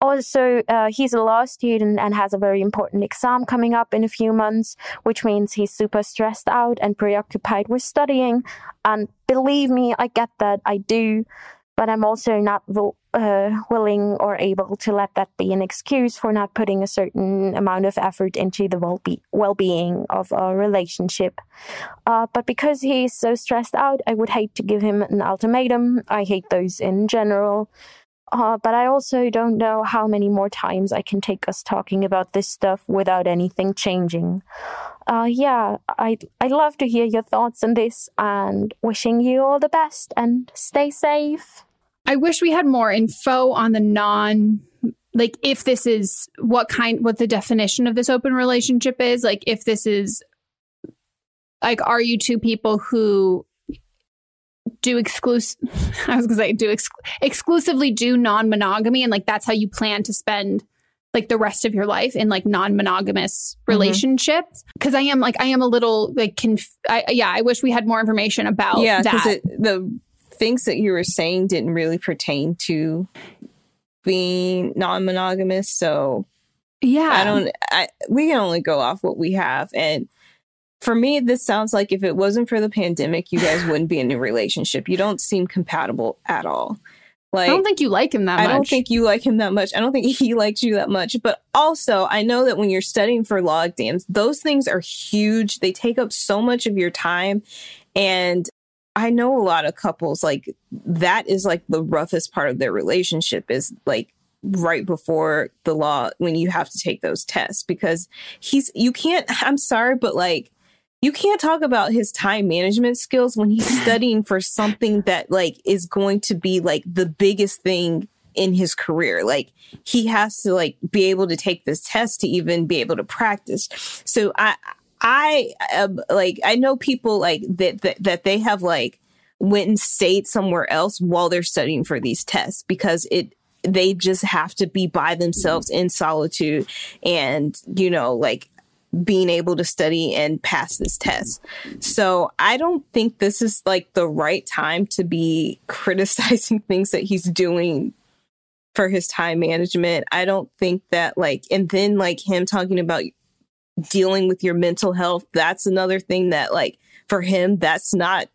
also, uh, he's a law student and has a very important exam coming up in a few months, which means he's super stressed out and preoccupied with studying. And believe me, I get that, I do but I'm also not uh, willing or able to let that be an excuse for not putting a certain amount of effort into the well being of a relationship. Uh, but because he's so stressed out, I would hate to give him an ultimatum. I hate those in general. Uh, but I also don't know how many more times I can take us talking about this stuff without anything changing. Uh, yeah, I'd, I'd love to hear your thoughts on this and wishing you all the best and stay safe. I wish we had more info on the non like if this is what kind what the definition of this open relationship is, like if this is like are you two people who do exclusive I was going to say do ex- exclusively do non-monogamy and like that's how you plan to spend like the rest of your life in like non-monogamous mm-hmm. relationships? Because i am like i am a little like conf- I, yeah i wish we had more information about yeah that. the things that you were saying didn't really pertain to being non-monogamous so yeah i don't I, we can only go off what we have and for me this sounds like if it wasn't for the pandemic you guys wouldn't be in a relationship you don't seem compatible at all like I don't think you like him that I much. I don't think you like him that much. I don't think he likes you that much. But also, I know that when you're studying for law exams, those things are huge. They take up so much of your time. And I know a lot of couples like that is like the roughest part of their relationship is like right before the law when you have to take those tests because he's you can't I'm sorry but like you can't talk about his time management skills when he's studying for something that like is going to be like the biggest thing in his career. Like he has to like be able to take this test to even be able to practice. So i I um, like I know people like that, that that they have like went and stayed somewhere else while they're studying for these tests because it they just have to be by themselves in solitude and you know like being able to study and pass this test. So I don't think this is like the right time to be criticizing things that he's doing for his time management. I don't think that like and then like him talking about dealing with your mental health, that's another thing that, like, for him, that's not,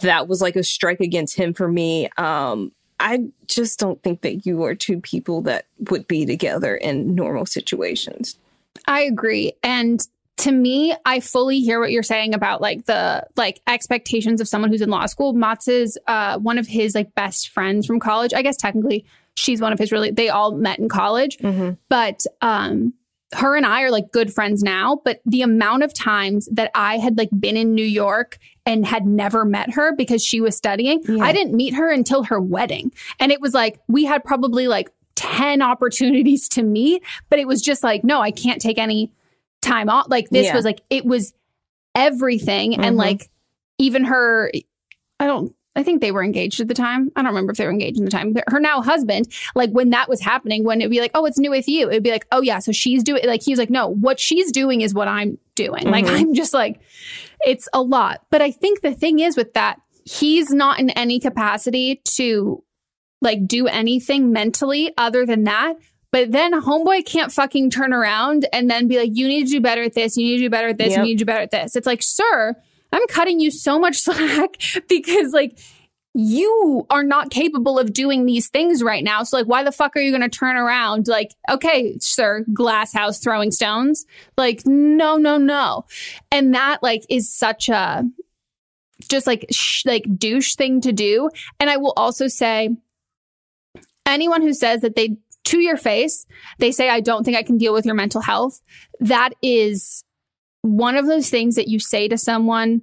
that was like a strike against him for me. Um, I just don't think that you are two people that would be together in normal situations. I agree. And to me, I fully hear what you're saying about like the like expectations of someone who's in law school. Mats is uh, one of his like best friends from college. I guess technically she's one of his really they all met in college. Mm-hmm. But um her and I are like good friends now, but the amount of times that I had like been in New York and had never met her because she was studying, yeah. I didn't meet her until her wedding. And it was like we had probably like 10 opportunities to meet, but it was just like, no, I can't take any time off. Like this yeah. was like, it was everything. Mm-hmm. And like even her, I don't, I think they were engaged at the time. I don't remember if they were engaged at the time. Her now husband, like when that was happening, when it'd be like, oh, it's new with you. It'd be like, oh yeah, so she's doing like he was like, no, what she's doing is what I'm doing. Mm-hmm. Like I'm just like, it's a lot. But I think the thing is with that, he's not in any capacity to like do anything mentally other than that. But then homeboy can't fucking turn around and then be like, you need to do better at this. You need to do better at this. Yep. You need to do better at this. It's like, sir, I'm cutting you so much slack because like you are not capable of doing these things right now. So like, why the fuck are you going to turn around? Like, okay, sir, glass house throwing stones. Like, no, no, no. And that like is such a, just like, sh- like douche thing to do. And I will also say, anyone who says that they, to your face, they say, I don't think I can deal with your mental health. That is one of those things that you say to someone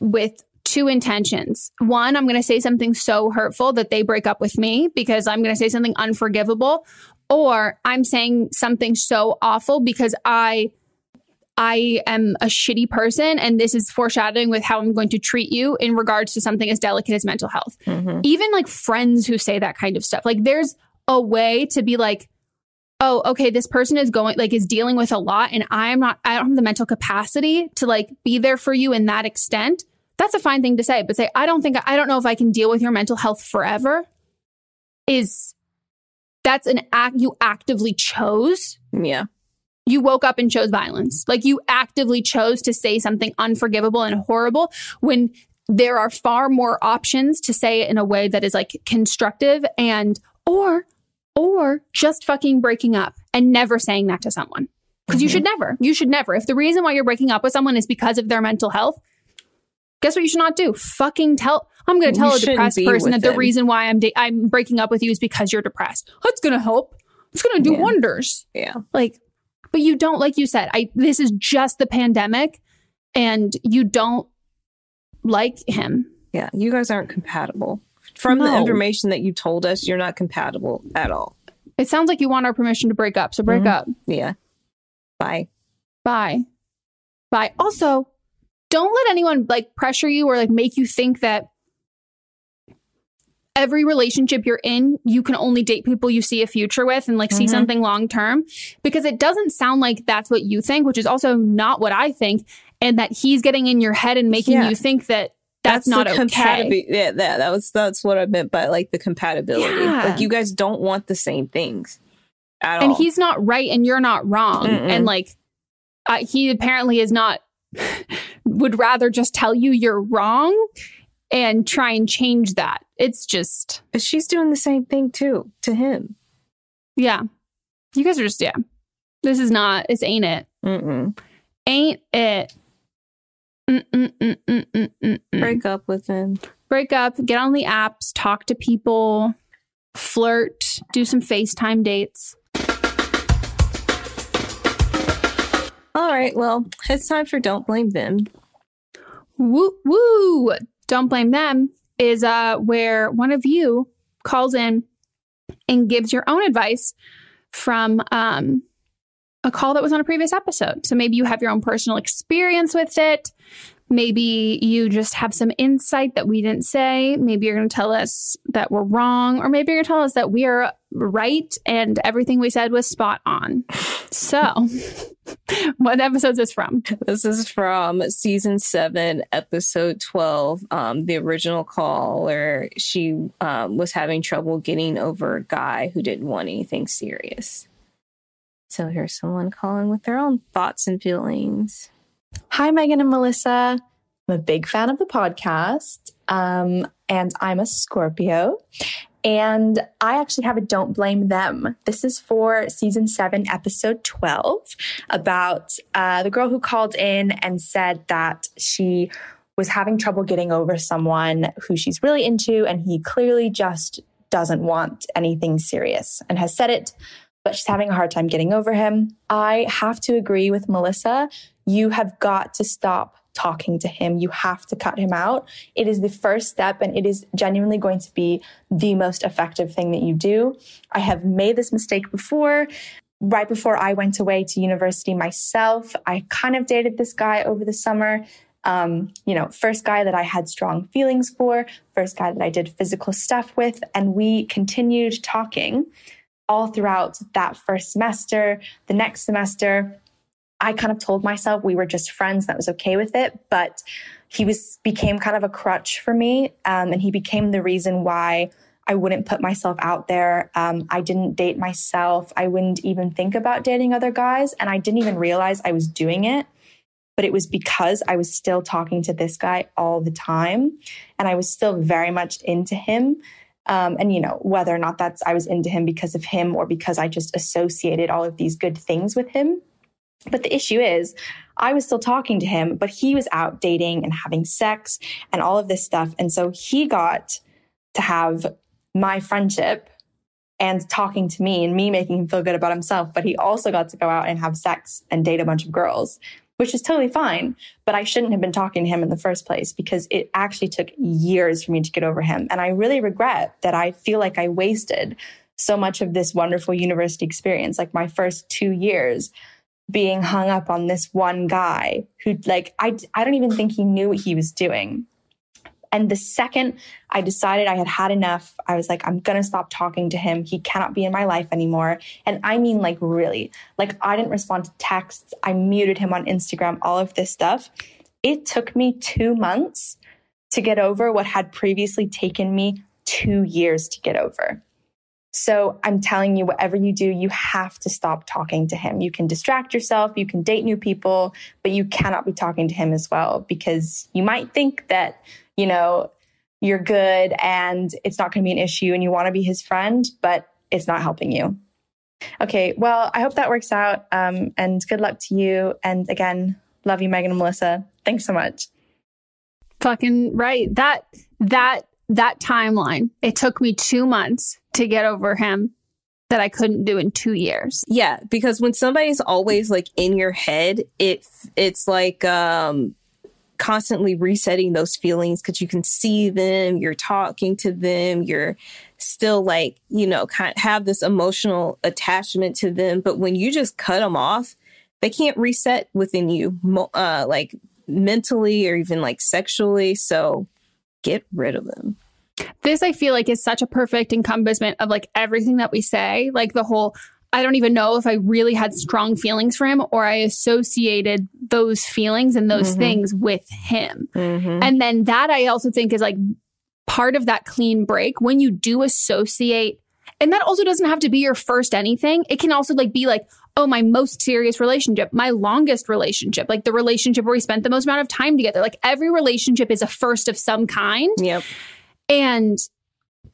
with two intentions. One, I'm going to say something so hurtful that they break up with me because I'm going to say something unforgivable, or I'm saying something so awful because I I am a shitty person and this is foreshadowing with how I'm going to treat you in regards to something as delicate as mental health. Mm-hmm. Even like friends who say that kind of stuff. Like there's a way to be like oh, okay, this person is going, like, is dealing with a lot and I'm not, I don't have the mental capacity to like be there for you in that extent. That's a fine thing to say, but say, I don't think, I don't know if I can deal with your mental health forever is that's an act you actively chose. Yeah. You woke up and chose violence. Like you actively chose to say something unforgivable and horrible when there are far more options to say it in a way that is like constructive and, or or just fucking breaking up and never saying that to someone. Because you mm-hmm. should never, you should never. If the reason why you're breaking up with someone is because of their mental health, guess what you should not do? Fucking tell. I'm going to tell You a depressed person that the reason why I'm da- I'm breaking up with you is because you're depressed. That's going to help. It's going to do Yeah. wonders. Yeah. Like, but you don't, like you said, I this is just the pandemic, and you don't like him. Yeah. You guys aren't compatible. From the information that you told us, you're not compatible at all. It sounds like you want our permission to break up. So break Mhm. up. Yeah. Bye. Bye. Bye. Also, don't let anyone like pressure you or like make you think that every relationship you're in, you can only date people you see a future with and like see Mhm. something long term because it doesn't sound like that's what you think, which is also not what I think. And that he's getting in your head and making Yeah. you think that that's, not the okay. Yeah, that, that was that's what I meant by like the compatibility. Yeah. Like you guys don't want the same things at and all. he's not right and you're not wrong Mm-mm. and like uh, he apparently is not would rather just tell you you're wrong and try and change that it's just but she's doing the same thing too to him. yeah you guys are just yeah this is not this ain't it Mm-mm. ain't it. Break up with him. break up get on the apps talk to people flirt do some facetime dates All right. Well, it's time for don't blame them. woo woo don't blame them is uh where one of you calls in and gives your own advice from um a call that was on a previous episode. So maybe you have your own personal experience with it. Maybe you just have some insight that we didn't say. Maybe you're going to tell us that we're wrong or maybe you're going to tell us that we are right and everything we said was spot on. So what episode is this from? This is from season seven, episode 12. Um, the original caller, she um, was having trouble getting over a guy who didn't want anything serious. So here's someone calling with their own thoughts and feelings. Hi, Megan and Melissa. I'm a big fan of the podcast, um, and I'm a Scorpio. And I actually have a Don't Blame Them. This is for season seven, episode 12, about uh, the girl who called in and said that she was having trouble getting over someone who she's really into, and he clearly just doesn't want anything serious and has said it, but she's having a hard time getting over him. I have to agree with Melissa. You have got to stop talking to him. You have to cut him out. It is the first step, and it is genuinely going to be the most effective thing that you do. I have made this mistake before. Right before I went away to university myself, I kind of dated this guy over the summer. Um, you know, first guy that I had strong feelings for, first guy that I did physical stuff with, and we continued talking all throughout that first semester, the next semester. I kind of told myself we were just friends, that was okay with it, but he was became kind of a crutch for me, um, and he became the reason why I wouldn't put myself out there. Um, I didn't date myself. I wouldn't even think about dating other guys, and I didn't even realize I was doing it. but it was because I was still talking to this guy all the time and I was still very much into him. Um, and you know whether or not that's I was into him because of him or because I just associated all of these good things with him. But the issue is, I was still talking to him, but he was out dating and having sex and all of this stuff. And so he got to have my friendship and talking to me and me making him feel good about himself. But he also got to go out and have sex and date a bunch of girls, which is totally fine. But I shouldn't have been talking to him in the first place because it actually took years for me to get over him. And I really regret that I feel like I wasted so much of this wonderful university experience, like my first two years being hung up on this one guy who like I I don't even think he knew what he was doing. And the second I decided I had had enough, I was like, I'm going to stop talking to him. He cannot be in my life anymore. And I mean, like, really, like, I didn't respond to texts. I muted him on Instagram, all of this stuff. It took me two months to get over what had previously taken me two years to get over. So I'm telling you, whatever you do, you have to stop talking to him. You can distract yourself, you can date new people, but you cannot be talking to him as well because you might think that, you know, you're good and it's not going to be an issue and you want to be his friend, but it's not helping you. Okay, well, I hope that works out. Um, and good luck to you. And again, love you, Megan and Melissa. Thanks so much. Fucking right. That, that, that timeline, it took me two months to get over him that I couldn't do in two years. Yeah, because when somebody's always like in your head, it it's like um constantly resetting those feelings because you can see them, you're talking to them, you're still like, you know, kind of have this emotional attachment to them. But when you just cut them off, they can't reset within you, uh, like mentally or even like sexually. So get rid of them. This I feel like is such a perfect encompassment of like everything that we say, like the whole I don't even know if I really had strong feelings for him or I associated those feelings and those mm-hmm. things with him. Mm-hmm. And then that I also think is like part of that clean break when you do associate and that also doesn't have to be your first anything. It can also like be like, oh, my most serious relationship, my longest relationship, like the relationship where we spent the most amount of time together. Like every relationship is a first of some kind. Yep. And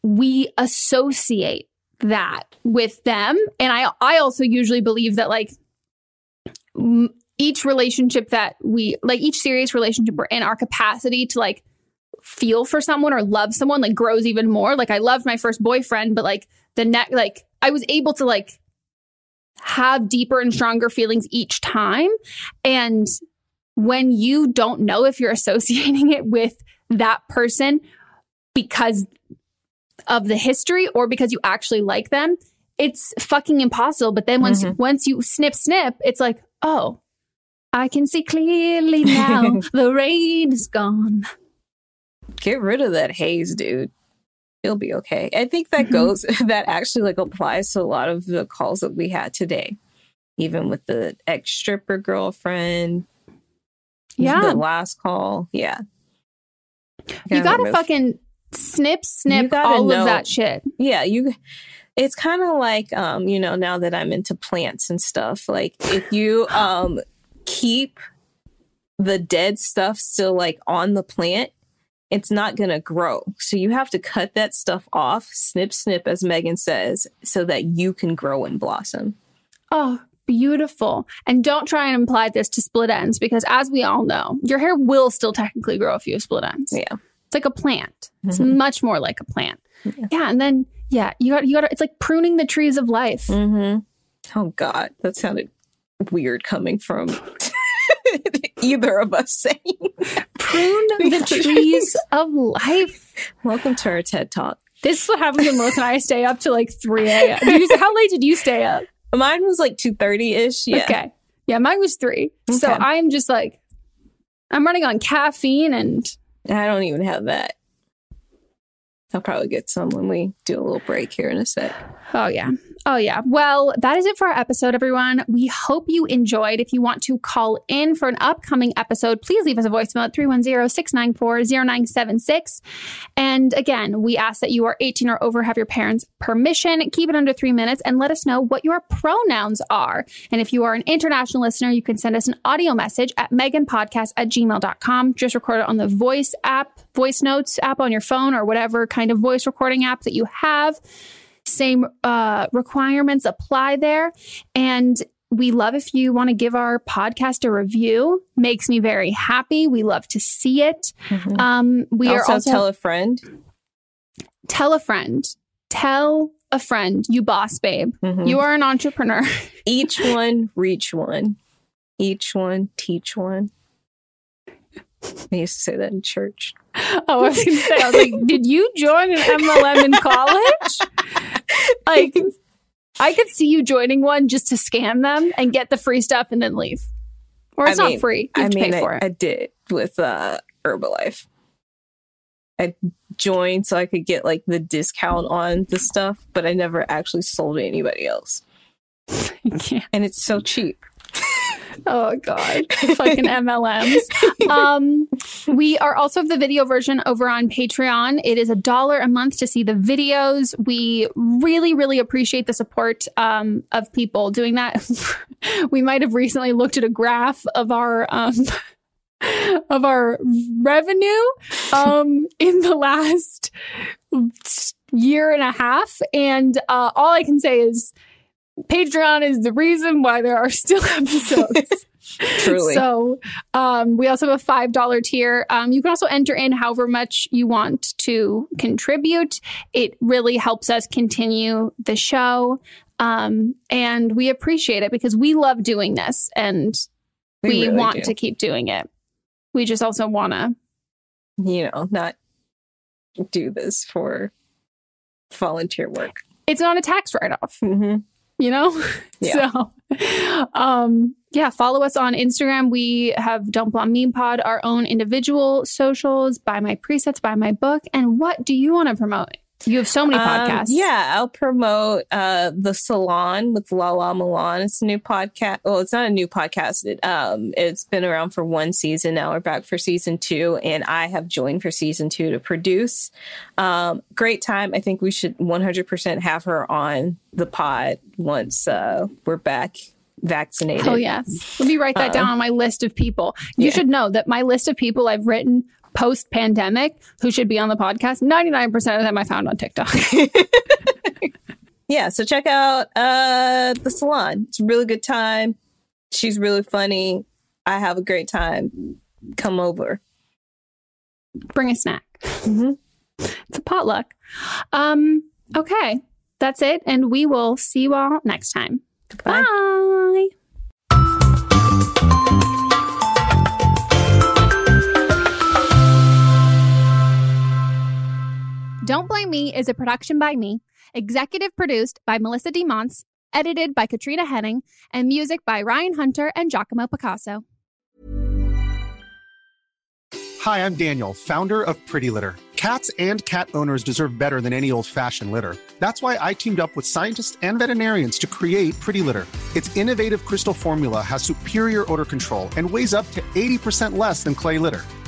we associate that with them. And I, I also usually believe that like each relationship that we, like each serious relationship we're in, our capacity to like feel for someone or love someone like grows even more. Like I loved my first boyfriend, but like the next, like I was able to like have deeper and stronger feelings each time. And when you don't know if you're associating it with that person because of the history or because you actually like them, it's fucking impossible. But then once mm-hmm. once you snip snip, it's like, oh, I can see clearly now. the rain is gone. Get rid of that haze, dude. You'll be okay. I think that mm-hmm. goes that actually like applies to a lot of the calls that we had today. Even with the ex stripper girlfriend. Yeah. The last call. Yeah. You gotta fucking snip, snip all know. of that shit. Yeah, you. It's kind of like, um, you know, now that I'm into plants and stuff. Like, if you um keep the dead stuff still like on the plant, it's not going to grow. So you have to cut that stuff off, snip, snip, as Megan says, so that you can grow and blossom. Oh, beautiful. And don't try and imply this to split ends because, as we all know, your hair will still technically grow if you have split ends. Yeah. It's like a plant. It's mm-hmm. much more like a plant. Yeah. yeah. and then yeah, you got you got it's like pruning the trees of life. Mm-hmm. Oh God, that sounded weird coming from either of us saying prune the trees of life. Welcome to our TED Talk. This is what happens when Melissa and I stay up to like 3 a.m. how late did you stay up? Mine was like 2.30 ish. Yeah. Okay. Yeah, mine was 3. Okay. So I'm just like, I'm running on caffeine and I don't even have that. I'll probably get some when we do a little break here in a sec. Oh yeah. Oh, yeah. Well, that is it for our episode, everyone. We hope you enjoyed. If you want to call in for an upcoming episode, please leave us a voicemail at 310 694 0976. And again, we ask that you are 18 or over, have your parents' permission, keep it under three minutes, and let us know what your pronouns are. And if you are an international listener, you can send us an audio message at meganpodcast at gmail.com. Just record it on the voice app, voice notes app on your phone, or whatever kind of voice recording app that you have. Same uh, requirements apply there. And we love if you want to give our podcast a review. Makes me very happy. We love to see it. Mhm. Um, we also, are also tell a friend. tell a friend. Tell a friend. You boss babe. Mhm. You are an entrepreneur. Each one, reach one. Each one, teach one. I used to say that in church. Oh, I was going to say, I was like, did you join an MLM in college? Like, I could see you joining one just to scam them and get the free stuff and then leave. Or it's I not free. I mean, pay I, for it. I did with uh, Herbalife. I joined so I could get like the discount on the stuff, but I never actually sold to anybody else. And it's so cheap. Oh god, fucking MLMs. Um, we are also the video version over on Patreon. It is a dollar a month to see the videos. We really, really appreciate the support um, of people doing that. we might have recently looked at a graph of our um, of our revenue um, in the last year and a half, and uh, all I can say is. Patreon is the reason why there are still episodes. Truly. So um, we also have a five dollar tier. Um, you can also enter in however much you want to contribute. It really helps us continue the show, um, and we appreciate it because we love doing this and We we, really want do. to keep doing it. We just also want to. You know, not do this for volunteer work. It's not a tax write off. Mm-hmm. You know? Yeah. so um yeah follow us on instagram. We have don't blame me pod our own individual socials buy my presets buy my book. And what do you want to promote you have so many Um, podcasts yeah, I'll promote uh, the Salon with Lala Milan. It's a new podcast. Well, it's not a new podcast. It um, it's been around for one season. Now we're back for season two, and I have joined for season two to produce. Um, great time. I think we should 100% have her on the pod once uh, we're back vaccinated. oh yes let me write that down on my list of people you yeah. should know that my list of people i've written post pandemic who should be on the podcast. 99% of them i found on tiktok. Yeah so check out uh the salon. It's a really good time. She's really funny. I have a great time. Come over. Bring a snack. Mm-hmm. it's a potluck. Um okay. That's it and we will see you all next time. Bye. Bye. Don't Blame Me is a production by me, executive produced by Melissa DeMonts, edited by Katrina Henning, and music by Ryan Hunter and Giacomo Picasso. Hi, I'm Daniel, founder of Pretty Litter. Cats and cat owners deserve better than any old fashioned litter. That's why I teamed up with scientists and veterinarians to create Pretty Litter. Its innovative crystal formula has superior odor control and weighs up to 80% less than clay litter.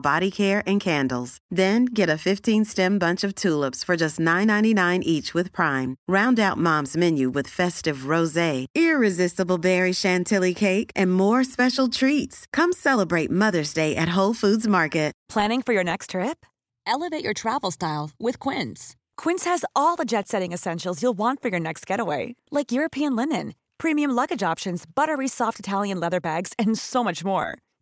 body care and candles. Then get a 15-stem bunch of tulips for just $9.99 each with Prime. Round out Mom's menu with festive rosé, irresistible berry chantilly cake, and more special treats. Come celebrate Mother's Day at Whole Foods Market. Planning for your next trip? Elevate your travel style with Quince. Quince has all the jet setting essentials you'll want for your next getaway, like European linen, premium luggage options, buttery soft Italian leather bags, and so much more.